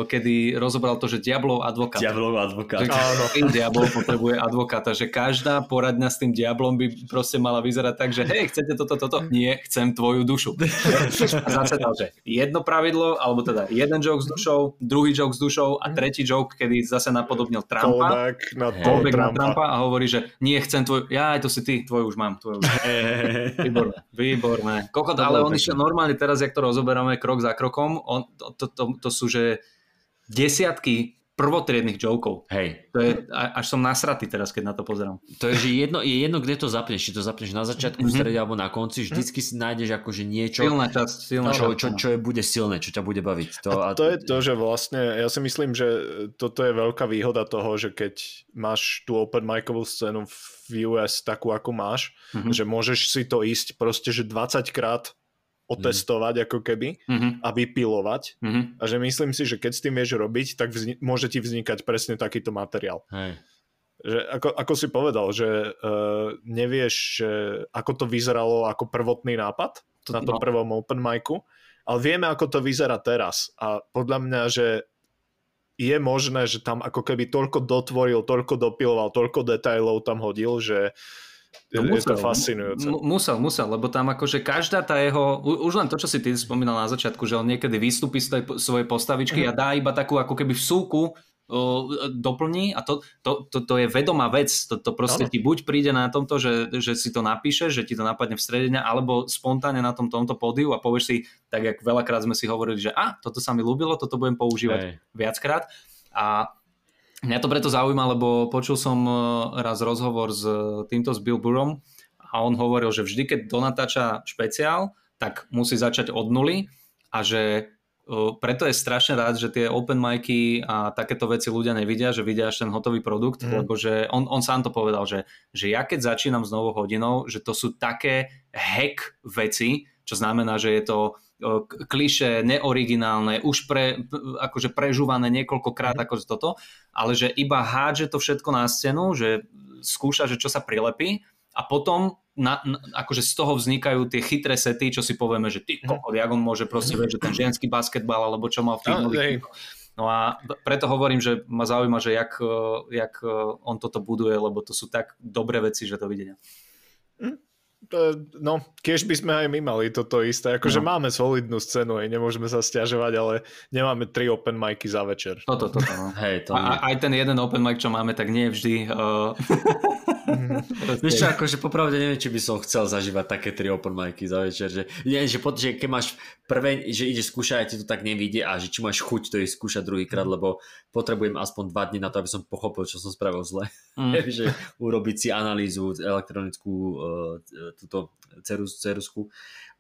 kedy rozobral to, že diablov advokát. Diablov advokát. Že Áno. diablol potrebuje advokáta, že každá poradňa s tým diablom by proste mala vyzerať tak, že hej, chcete toto, toto? Nie, chcem tvoju dušu. A zase dal, že jedno pravidlo, alebo teda jeden joke s dušou, druhý joke s dušou a tretí joke, kedy zase napodobnil Trumpa. Callback na, hey. na Trumpa a hovorí, že nie, chcem tvoj, ja aj to si ty, tvoj už mám. Tvoj už. Výborné, výborné. Kokot, ale on išiel normálne teraz, jak to rozoberáme krok za krokom, on, to, to, to, to sú, že desiatky prvotriedných jokov. Hej. To je, až som nasratý teraz, keď na to pozerám. To je, že jedno, je jedno, kde to zapneš. Či to zapneš na začiatku, mm-hmm. strede alebo na konci, vždycky si nájdeš akože niečo, silná časť, silná čo, čo, čo, je, bude silné, čo ťa bude baviť. To, a to a... je to, že vlastne, ja si myslím, že toto je veľká výhoda toho, že keď máš tú open micovú scénu v US takú, ako máš, mm-hmm. že môžeš si to ísť proste, že 20 krát otestovať ako keby mm-hmm. a vypilovať. Mm-hmm. A že myslím si, že keď s tým vieš robiť, tak vzni- môže ti vznikať presne takýto materiál. Hej. Že ako, ako si povedal, že uh, nevieš, že ako to vyzeralo ako prvotný nápad na tom no. prvom open micu, ale vieme, ako to vyzerá teraz. A podľa mňa, že je možné, že tam ako keby toľko dotvoril, toľko dopiloval, toľko detailov tam hodil, že No je musel, to fascinujúce. Musel, musel, lebo tam akože každá tá jeho, už len to, čo si ty spomínal na začiatku, že on niekedy vystúpi z tej svojej postavičky mm. a dá iba takú ako keby vsúku doplní a to, to, to, to je vedomá vec. To, to proste ano. ti buď príde na tomto, že, že si to napíše, že ti to napadne v strede dňa, alebo spontánne na tom tomto pódiu a povieš si, tak jak veľakrát sme si hovorili, že a, toto sa mi ľúbilo, toto budem používať Hej. viackrát. A mňa to preto zaujíma, lebo počul som e, raz rozhovor s týmto s Bill Burrom a on hovoril, že vždy, keď do natáča špeciál, tak musí začať od nuly a že preto je strašne rád, že tie open micy a takéto veci ľudia nevidia, že vidia až ten hotový produkt, mm. lebo že on, on sám to povedal, že, že ja keď začínam s novou hodinou, že to sú také hack veci, čo znamená, že je to kliše, neoriginálne, už pre, akože prežúvané niekoľkokrát mm. akože toto, ale že iba hádže to všetko na scénu, že skúša, že čo sa prilepí a potom na, na, akože z toho vznikajú tie chytré sety, čo si povieme, že ty mhm. kokot, jak on môže proste vedieť, že ten ženský basketbal, alebo čo mal v tých no, No a preto hovorím, že ma zaujíma, že jak, jak on toto buduje, lebo to sú tak dobré veci, že to videnia. Hm? No, keď by sme aj my mali toto isté, akože no. máme solidnú scénu, aj nemôžeme sa stiažovať, ale nemáme tri open micy za večer. Toto, toto, no. Hej, to a, aj ten jeden open mic, čo máme, tak nie vždy. Uh... Vieš čo, akože popravde neviem, či by som chcel zažívať také tri open micy za večer, že, nie, že, pod, že keď máš prvé, že ide skúšať a ti to tak nevidie a že či máš chuť to ísť skúšať druhýkrát, mm. lebo potrebujem aspoň dva dní na to, aby som pochopil, čo som spravil zle. Mm. že urobiť si analýzu elektronickú uh, túto cerus, cerusku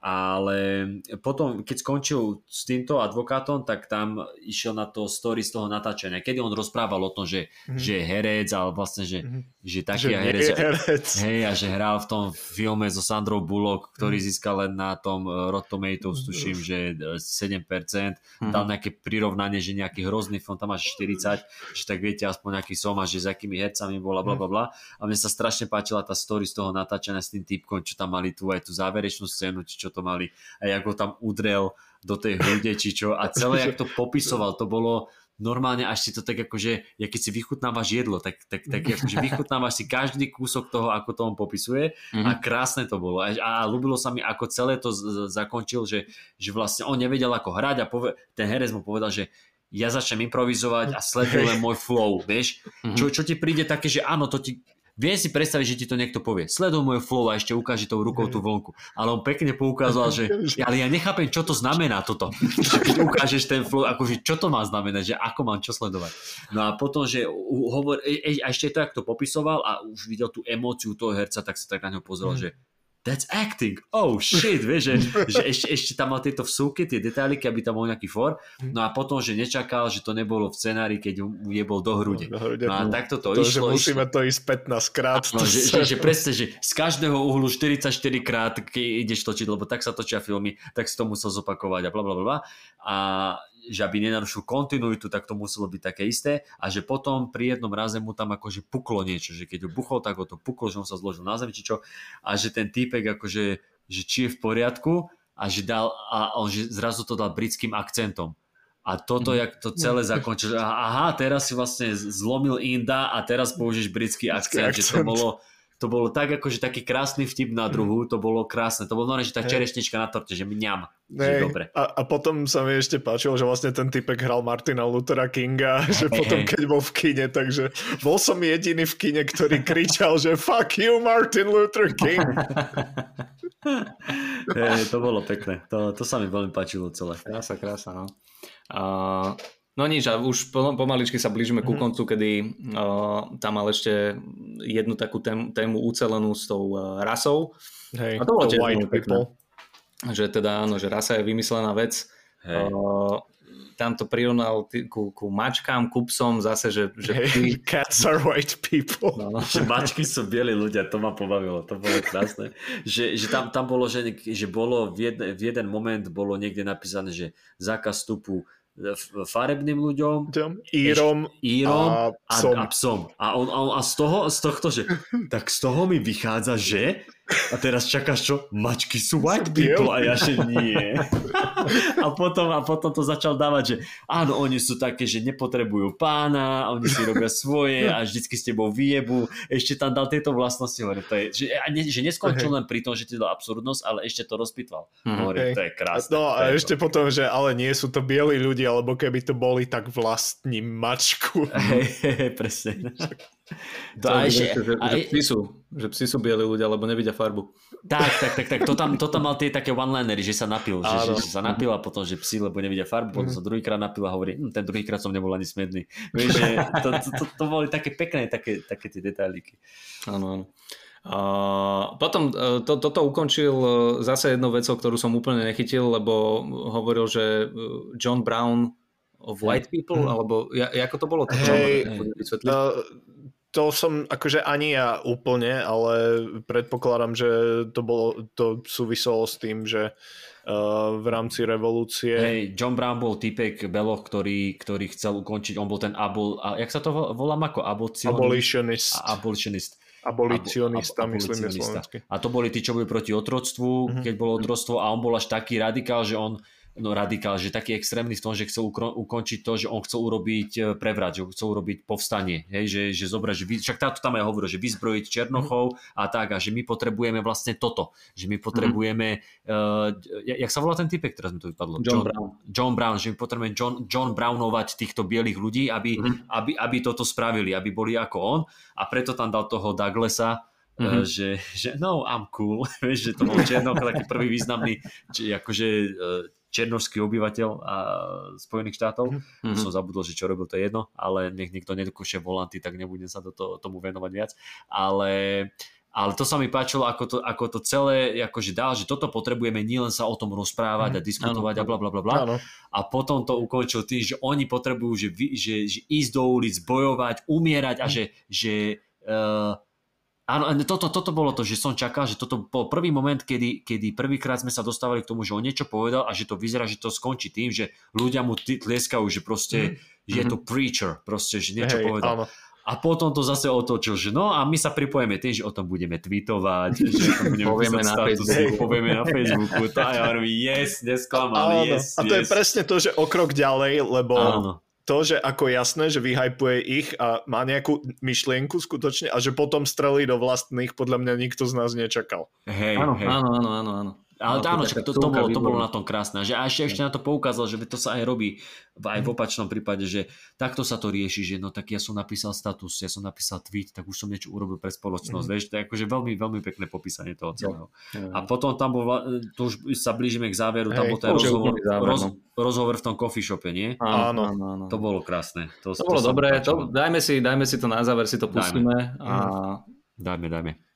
ale potom, keď skončil s týmto advokátom, tak tam išiel na to story z toho natáčania, kedy on rozprával o tom, že, mm-hmm. že je herec, ale vlastne, že, mm-hmm. že taký že herec, herec. Hej, a že hral v tom filme so Sandrou Bullock, ktorý mm-hmm. získal len na tom eh, Rotten Tomatoes, tuším, že 7%, mm-hmm. dal nejaké prirovnanie, že nejaký hrozný film, tam máš 40, že tak viete aspoň nejaký som a že s akými hercami bola, bla, bla, bla. A mne sa strašne páčila tá story z toho natáčania s tým typkom, čo tam mali tu aj tú záverečnú scénu, či čo to mali a jak ho tam udrel do tej hrude, či čo a celé, jak to popisoval, to bolo normálne až si to tak akože, ja keď si vychutnávaš jedlo, tak, tak, tak akože vychutnávaš si každý kúsok toho, ako to on popisuje mm-hmm. a mhm. krásne to bolo. A, a ľúbilo sa mi, ako celé to z, zakončil, že, že vlastne on nevedel ako hrať a pove, ten herec mu povedal, že ja začnem improvizovať a sledujem len môj flow, vieš? Mm-hmm. Čo, čo ti príde také, že áno, to ti, Viem si predstaviť, že ti to niekto povie. Sleduj môj flow a ešte ukáže tou rukou tú vlnku. Ale on pekne poukázal, že ale ja nechápem, čo to znamená toto. Keď ukážeš ten flow, akože čo to má znamenať, že ako mám čo sledovať. No a potom, že hovor, e, e, a ešte to, jak to popisoval a už videl tú emóciu toho herca, tak sa tak na ňo pozrel, mm. že that's acting, oh shit, vieš, že, že ešte, ešte tam mal tieto vsúky, tie detailiky, aby tam bol nejaký for, no a potom, že nečakal, že to nebolo v scenári, keď mu jebol do hrude. Do hrude no a takto to, to išlo. Že musíme išlo. to ísť 15 krát. No, že, že, že presne, že z každého uhlu 44 krát, keď ideš točiť, lebo tak sa točia filmy, tak si to musel zopakovať a bla bla bla. A že aby nenarušil kontinuitu, tak to muselo byť také isté a že potom pri jednom raze mu tam akože puklo niečo, že keď ho buchol, tak ho to puklo, že on sa zložil na zem či čo a že ten týpek akože, že či je v poriadku a že dal, a on že zrazu to dal britským akcentom. A toto, mm. jak to celé zakončil, že aha, teraz si vlastne zlomil Inda a teraz použiješ britský akcent, akcent. že to bolo, to bolo tak akože taký krásny vtip na druhu, to bolo krásne, to bolo normálne, že tá čerešnička na torte, že mňam, že dobre. A, a potom sa mi ešte páčilo, že vlastne ten typek hral Martina Luthera Kinga, že hey, potom keď bol v kine, takže bol som jediný v kine, ktorý kričal, že fuck you Martin Luther King. hey, to bolo pekné, to, to sa mi veľmi páčilo celé. Krása, krása, no. Uh, No nič, a už pomaličky sa blížime ku mhm. koncu, kedy uh, tam mal ešte jednu takú tému, tému ucelenú s tou uh, rasou. Hej, a to bolo white people. Že teda áno, že rasa je vymyslená vec. Hej. Uh, tam to prirovnal ku, ku mačkám, ku psom, zase, že... že hey, cats are white people. No. že mačky sú bieli ľudia, to ma pobavilo, to bolo krásne. že, že tam, tam bolo, že, že bolo v jeden, v jeden moment bolo niekde napísané, že zákaz vstupu farebným ľuďom, Írom, Írom a psom. A, a psom. A, on, a, a z toho, z tohto, že tak z toho mi vychádza, že A teraz čakáš čo? Mačky sú white people a ja že nie. A potom, a potom to začal dávať, že áno, oni sú také, že nepotrebujú pána, oni si robia svoje a vždycky s tebou vyjebu. Ešte tam dal tieto vlastnosti, hovorí, to je, že, a ne, že neskončil len pri tom, že ti dal absurdnosť, ale ešte to rozpitval. Hovorí, to je krásne. No to a je ešte to. potom, že ale nie sú to bieli ľudia, lebo keby to boli, tak vlastním mačku. Hej, hej, presne. To To a je, ešte, že, že, a, že, psi sú, že psi sú bieli ľudia, lebo nevidia farbu. tak, tak, tak, tak, to tam, to tam mal tie také one-linery, že sa napil, že, že, že sa napil a potom, že psi, lebo nevidia farbu, potom sa druhýkrát napil a hovorí, hm, ten druhýkrát som nebol ani smedný. Vieš, že to, to, to, to boli také pekné, také, také tie detailíky. Áno, áno. A potom e, to, toto ukončil e, zase jednou vecou, ktorú som úplne nechytil, lebo hovoril, že e, John Brown of White People, alebo ja, ako to bolo? To vysvetliť? Uh, to som akože ani ja úplne, ale predpokladám, že to, bolo, to súviselo s tým, že uh, v rámci revolúcie... Hej, John Brown bol typek beloch, ktorý, ktorý chcel ukončiť, on bol ten abol, a jak sa to vo- volám ako abolicionist? Abolitionist. Abolitionist. Abolicionista, Abo- myslím, je. A to boli tí, čo boli proti otroctvu, keď bolo otroctvo a on bol až taký radikál, že on no radikál, že taký extrémny v tom, že chcel ukro- ukončiť to, že on chcel urobiť e, prevrat, že chcel urobiť povstanie, hej, že, že zobrať, že vy, však táto tam aj hovoril, že vyzbrojiť Černochov a tak, a že my potrebujeme vlastne toto, že my potrebujeme, uh, jak sa volá ten typek, teraz mi to vypadlo? John Brown. John Brown, že my potrebujeme John, John Brownovať týchto bielých ľudí, aby, Mhm. aby, aby toto spravili, aby boli ako on a preto tam dal toho Douglasa, Mhm. mm-hmm. že, že no, I'm cool, vieš, že to bol Černoch, taký prvý významný, či, akože černožský obyvateľ a Spojených štátov. Mhm. Mm-hmm. Som zabudol, že čo robil, to je jedno, ale nech nikto nedokúše volanty, tak nebudem sa do toho, tomu venovať viac. Ale, ale to sa mi páčilo, ako to, ako to celé akože dal, že toto potrebujeme nielen sa o tom rozprávať a diskutovať a bla bla bla bla. Áno. A potom to ukončil tým, že oni potrebujú že, vy- že, že ísť do ulic, bojovať, umierať a že, že uh, Áno, toto, toto bolo to, že som čakal, že toto bol prvý moment, kedy, kedy prvýkrát sme sa dostávali k tomu, že on niečo povedal a že to vyzerá, že to skončí tým, že ľudia mu tleskajú, že proste mm. je to preacher, proste, že niečo Hej, povedal. áno. A potom to zase otočil, že no a my sa pripojeme tým, že o tom budeme tweetovať, že o tom budeme Povieme na statusy, Facebooku. povieme na Facebooku. To a ja hovorím, yes, nesklamali, Áno. yes, A to je yes. presne to, že o krok ďalej, lebo Áno. To, že ako jasné, že vyhypuje ich a má nejakú myšlienku skutočne a že potom strelí do vlastných, podľa mňa nikto z nás nečakal. Hej, Áno, hej. áno, áno, áno, áno. Ale No, áno, to to, to, bolo, to bolo na tom krásne. A Že a ešte, ešte na to poukázal, že to sa aj robí aj v opačnom prípade, že takto sa to rieši, že no tak ja som napísal status, ja som napísal tweet, tak už som niečo urobil pre spoločnosť. Vieš, to je akože veľmi, veľmi pekné popísanie toho celého. A potom tam bol, to už sa blížime k záveru, tam Hej, bol ten to rozhovor, záver, roz, no. rozhovor v tom coffee shope, nie? Áno. áno, áno. To bolo krásne. To, To bolo sa mi dobré, to, dajme, si, dajme si to na záver, si to Dajme. pustíme. A Dajme, dajme.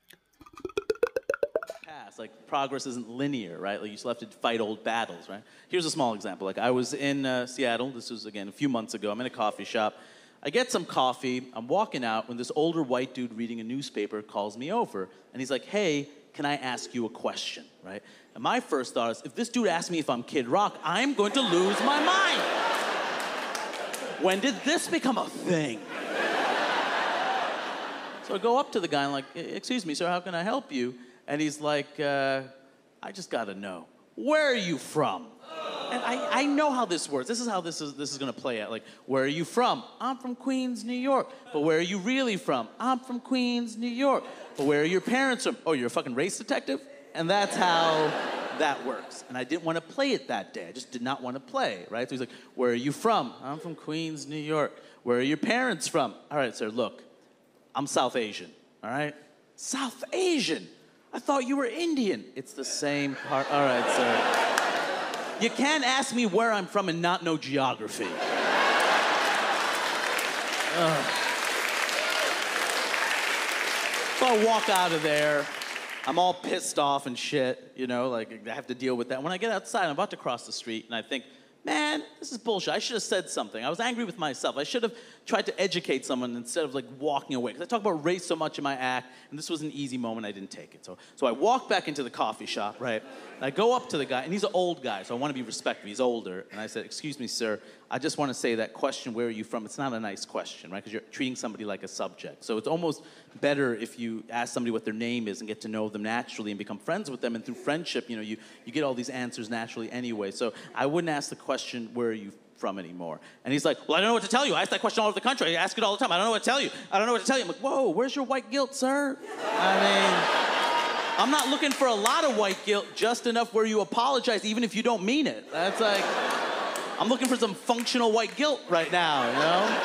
Past. Like progress isn't linear, right? Like you still have to fight old battles, right? Here's a small example. Like I was in uh, Seattle. This was again a few months ago. I'm in a coffee shop. I get some coffee. I'm walking out when this older white dude reading a newspaper calls me over, and he's like, "Hey, can I ask you a question?" Right? And my first thought is, if this dude asks me if I'm Kid Rock, I'm going to lose my mind. When did this become a thing? So I go up to the guy and like, "E- excuse me, sir, how can I help you? And he's like, uh, I just gotta know, where are you from? And I, I know how this works. This is how this is, this is gonna play out. Like, where are you from? I'm from Queens, New York. But where are you really from? I'm from Queens, New York. But where are your parents from? Oh, you're a fucking race detective? And that's how that works. And I didn't want to play it that day. I just did not want to play, right? So he's like, Where are you from? I'm from Queens, New York. Where are your parents from? All right, sir, look, I'm South Asian, all right? South Asian? I thought you were Indian. It's the same part. All right, sir. You can't ask me where I'm from and not know geography. Ugh. So I walk out of there. I'm all pissed off and shit, you know, like I have to deal with that. When I get outside, I'm about to cross the street, and I think, man, this is bullshit. I should have said something. I was angry with myself. I should have tried to educate someone instead of like walking away. Because I talk about race so much in my act, and this was an easy moment. I didn't take it. So, so I walk back into the coffee shop, right? And I go up to the guy, and he's an old guy, so I want to be respectful. He's older. And I said, Excuse me, sir, I just want to say that question, where are you from? It's not a nice question, right? Because you're treating somebody like a subject. So it's almost better if you ask somebody what their name is and get to know them naturally and become friends with them. And through friendship, you know, you, you get all these answers naturally anyway. So I wouldn't ask the question, where are you from anymore? And he's like, well, I don't know what to tell you. I ask that question all over the country. I ask it all the time. I don't know what to tell you. I don't know what to tell you. I'm like, whoa, where's your white guilt, sir? I mean, I'm not looking for a lot of white guilt, just enough where you apologize, even if you don't mean it. That's like, I'm looking for some functional white guilt right now, you know?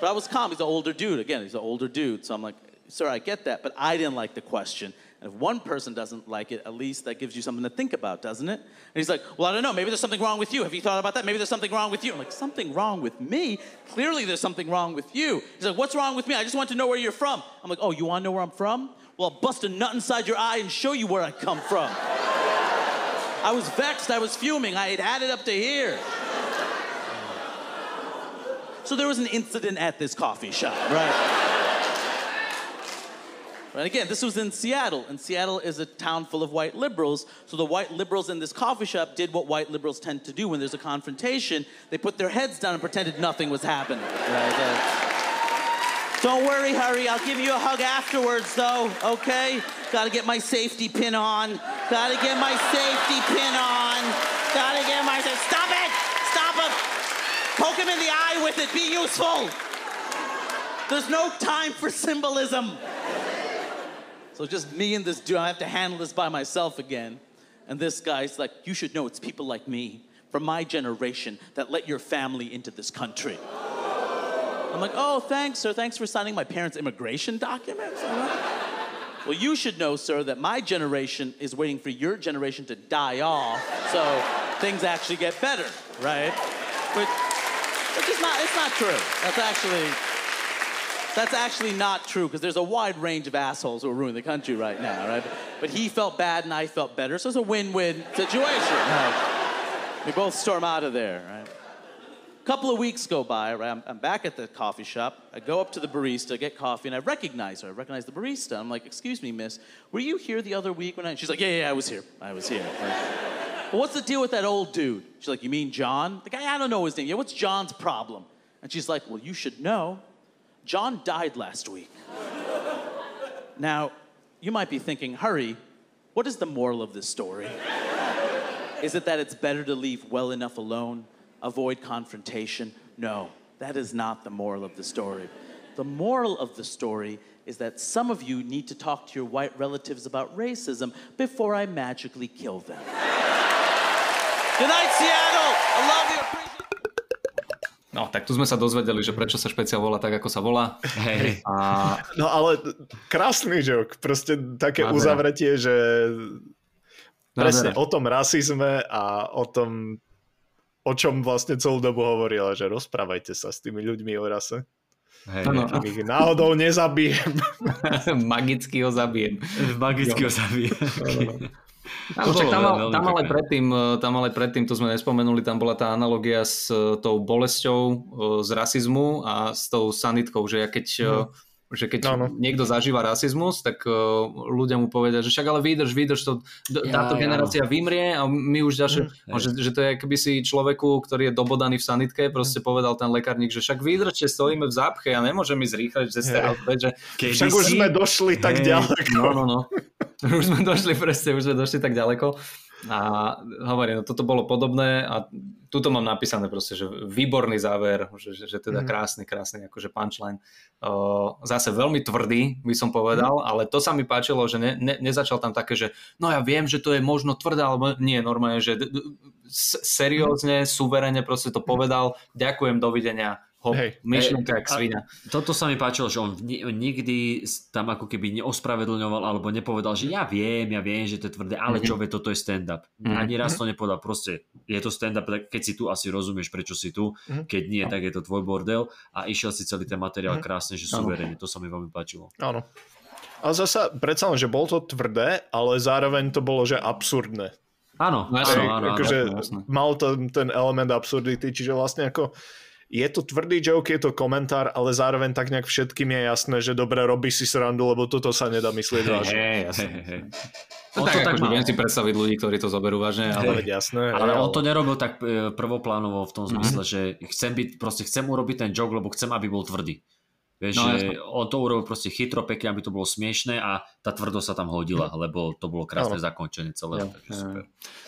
But I was calm. He's an older dude. Again, he's an older dude. So I'm like, sir, I get that, but I didn't like the question. And if one person doesn't like it, at least that gives you something to think about, doesn't it? And he's like, well, I don't know. Maybe there's something wrong with you. Have you thought about that? Maybe there's something wrong with you. I'm like, something wrong with me? Clearly there's something wrong with you. He's like, what's wrong with me? I just want to know where you're from. I'm like, oh, you want to know where I'm from? Well, I'll bust a nut inside your eye and show you where I come from. I was vexed. I was fuming. I had had it up to here. So there was an incident at this coffee shop, right? And again, this was in Seattle, and Seattle is a town full of white liberals. So the white liberals in this coffee shop did what white liberals tend to do when there's a confrontation. They put their heads down and pretended nothing was happening. Right? Don't worry, hurry. I'll give you a hug afterwards, though, okay? Gotta get my safety pin on. Gotta get my safety pin on. Gotta get my. Stop it! Stop it! Poke him in the eye with it. Be useful. There's no time for symbolism. So just me and this dude, I have to handle this by myself again. And this guy's like, you should know it's people like me from my generation that let your family into this country. I'm like, oh, thanks, sir. Thanks for signing my parents' immigration documents. well, you should know, sir, that my generation is waiting for your generation to die off so things actually get better, right? Which, which is not, it's not true. That's actually, that's actually not true because there's a wide range of assholes who are ruining the country right now, right? But he felt bad and I felt better, so it's a win-win situation. Right? We both storm out of there, right? Couple of weeks go by, right? I'm, I'm, back at the coffee shop. I go up to the barista, get coffee, and I recognize her. I recognize the barista. I'm like, "Excuse me, miss, were you here the other week when I?" She's like, "Yeah, yeah, I was here. I was here." Like, well, what's the deal with that old dude? She's like, "You mean John?" The guy, I don't know his name. Yeah, what's John's problem? And she's like, "Well, you should know. John died last week." now, you might be thinking, "Hurry, what is the moral of this story?" is it that it's better to leave well enough alone? Avoid confrontation. No, that is not the moral of the story. The moral of the story is that some of you need to talk to your white relatives about racism before I magically kill them. Good night, Seattle! I love you! No, tak tu sme sa dozvedeli, že prečo sa špeciál volá tak, ako sa volá. Hej. A... No ale krásny žok, proste také Nádhera. uzavretie, že presne Nádhera. o tom rasizme a o tom o čom vlastne celú dobu hovorila, že rozprávajte sa s tými ľuďmi o rase. Hej, ano. ich náhodou nezabijem. Magicky ho zabijem. Magicky ho zabijem. Tam, tam, ale, tam, ale predtým, tam ale predtým, to sme nespomenuli, tam bola tá analogia s tou bolesťou z rasizmu a s tou sanitkou, že ja keď mm že keď no, no. niekto zažíva rasizmus, tak uh, ľudia mu povedia, že však ale vydrž, vydrž, to, táto ja, generácia ja. vymrie a my už ďalšie, mm, že, že to je keby si človeku, ktorý je dobodaný v sanitke, proste mm. povedal ten lekárnik, že však vydržte, stojíme v zápche, ja nemôžem ísť rýchle, že ste že... Však už sme došli tak hey, ďaleko. No, no, no. Už sme došli, presne, už sme došli tak ďaleko. A hovorím, no toto bolo podobné a tuto mám napísané proste, že výborný záver, že, že, teda mm. krásny, krásny akože punchline. Uh, zase veľmi tvrdý, by som povedal, mm. ale to sa mi páčilo, že ne, ne, nezačal tam také, že no ja viem, že to je možno tvrdé, alebo nie, normálne, že seriózne, suverene proste to povedal, ďakujem, dovidenia, hop, hey, myšlenka hey, jak svina. Toto sa mi páčilo, že on nikdy tam ako keby neospravedlňoval alebo nepovedal, že ja viem, ja viem, že to je tvrdé, ale čo vie, toto je stand-up. Mm-hmm. Ani raz to nepovedal, proste je to stand-up, keď si tu asi rozumieš, prečo si tu, mm-hmm. keď nie, tak je to tvoj bordel a išiel si celý ten materiál mm-hmm. krásne, že suverene, to sa mi veľmi páčilo. Áno. Ale zasa, predsa len, že bolo to tvrdé, ale zároveň to bolo, že absurdné. Áno, No, áno, jasné, áno, áno. akože jasné, jasné. mal to ten element absurdity, čiže vlastne ako je to tvrdý joke, je to komentár, ale zároveň tak nejak všetkým je jasné, že dobre, robí si srandu, lebo toto sa nedá myslieť vážne. Hej. To On tak, to tak akože mal. viem si predstaviť ľudí, ktorí to zoberú vážne, Ale ale veď jasné. Ale hej, on to nerobil tak e, prvoplánovo v tom zmysle, že chcem byť, proste chcem urobiť ten joke, lebo chcem, aby bol tvrdý. Vieš, No, že on to urobil proste chytro, pekne, aby to bolo smiešné a tá tvrdosť sa tam hodila, lebo to bolo krásne Áno. zakončenie celého. Jo, takže jo. super.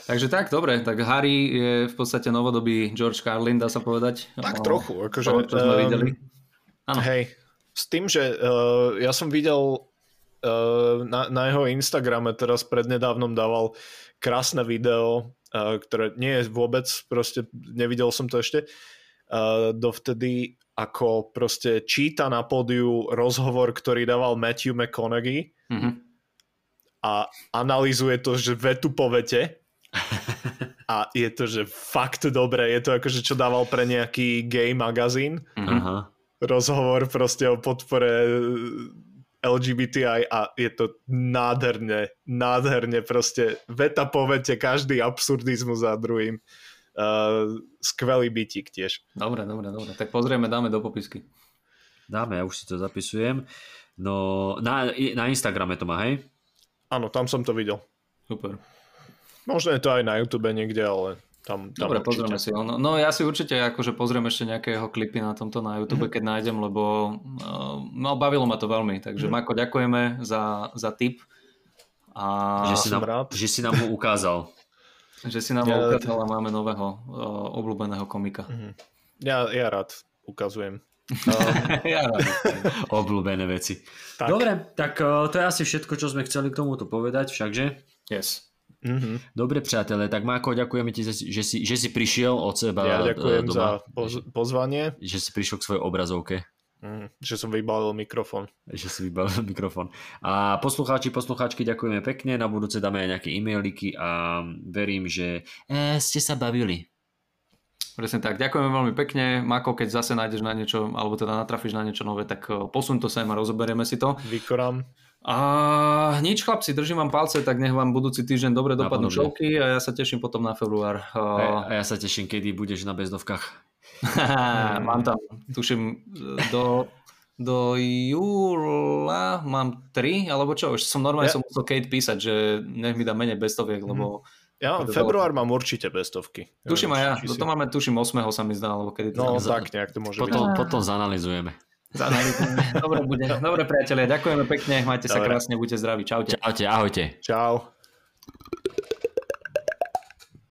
Takže tak, dobre, tak Harry je v podstate novodobý George Carlin, dá sa povedať. Tak O, trochu, akože, toho, čo sme ehm, videli. Áno. Hej, s tým, že uh, ja som videl uh, na, na jeho Instagrame teraz prednedávnom dával krásne video, uh, ktoré nie je vôbec, proste nevidel som to ešte, uh, dovtedy ako proste číta na pódiu rozhovor, ktorý dával Matthew McConaughey Mhm. a analýzuje to, že vetu po vete a je to, že fakt dobré, je to akože čo dával pre nejaký gay magazín Mhm. Aha. rozhovor proste o podpore LGBTI a je to nádherne, nádherne proste veta po vete, každý absurdizmus za druhým. Uh, skvelý bytík tiež. Dobre, dobre, dobre. Tak pozrieme, dáme do popisky. Dáme, ja už si to zapisujem. No, na, na Instagrame to má, hej? Áno, tam som to videl. Super. Možno je to aj na YouTube niekde, ale tam, tam Dobre, určite. pozrieme si ho. No, no ja si určite akože pozriem ešte nejaké jeho klipy na tomto na YouTube, keď nájdem, lebo uh, no, bavilo ma to veľmi. Takže Mako, ďakujeme za, za tip. A Že, si nám, rád. že si nám ho ukázal. Že si nám Ja- ja, ukázal a máme nového uh, obľúbeného komika. Ja, ja rád ukazujem. Uh, ja rád. Obľúbené veci. Tak. Dobre, tak uh, to je asi všetko, čo sme chceli k tomuto povedať, všakže? Yes. mhm. Dobre, priatelé, tak Máko, ďakujeme ti, že si, že si, prišiel od seba Ja ďakujem doma, za poz- pozvanie, že si prišiel k svojej obrazovke, mhm, že som vybalil mikrofón. že si vybavil mikrofón. A poslucháči, poslucháčky, ďakujeme pekne, na budúce dáme aj nejaké e-mailiky a verím, že e, ste sa bavili. Presne tak. Ďakujeme veľmi pekne. Mako, keď zase nájdeš na niečo, alebo teda natrafíš na niečo nové, tak uh, posun to sem a rozoberieme si to. Vykorám. A nič chlapci, držím vám palce, tak nech vám budúci týždeň dobre dopadnú šovky a ja sa teším potom na február. A, Uh, a ja sa teším, kedy budeš na bezdovkách. Mám tam, tuším, do, do júla mám tri, alebo čo, už som normálne Ja- som musel Kate písať, že nech mi dá menej bestoviek, lebo Ja, To február mám určite bestovky. tuším aj ja, si- to máme tuším 8. sa mi zdá, alebo kedy to No tak nejak to môže byť. Potom, potom zanalizujeme. Zanalizujeme. Dobre bude. Dobre priatelia, ďakujeme pekne, majte sa Dobre. krásne, buďte zdraví, čaute. Čaute, ahojte. Čau.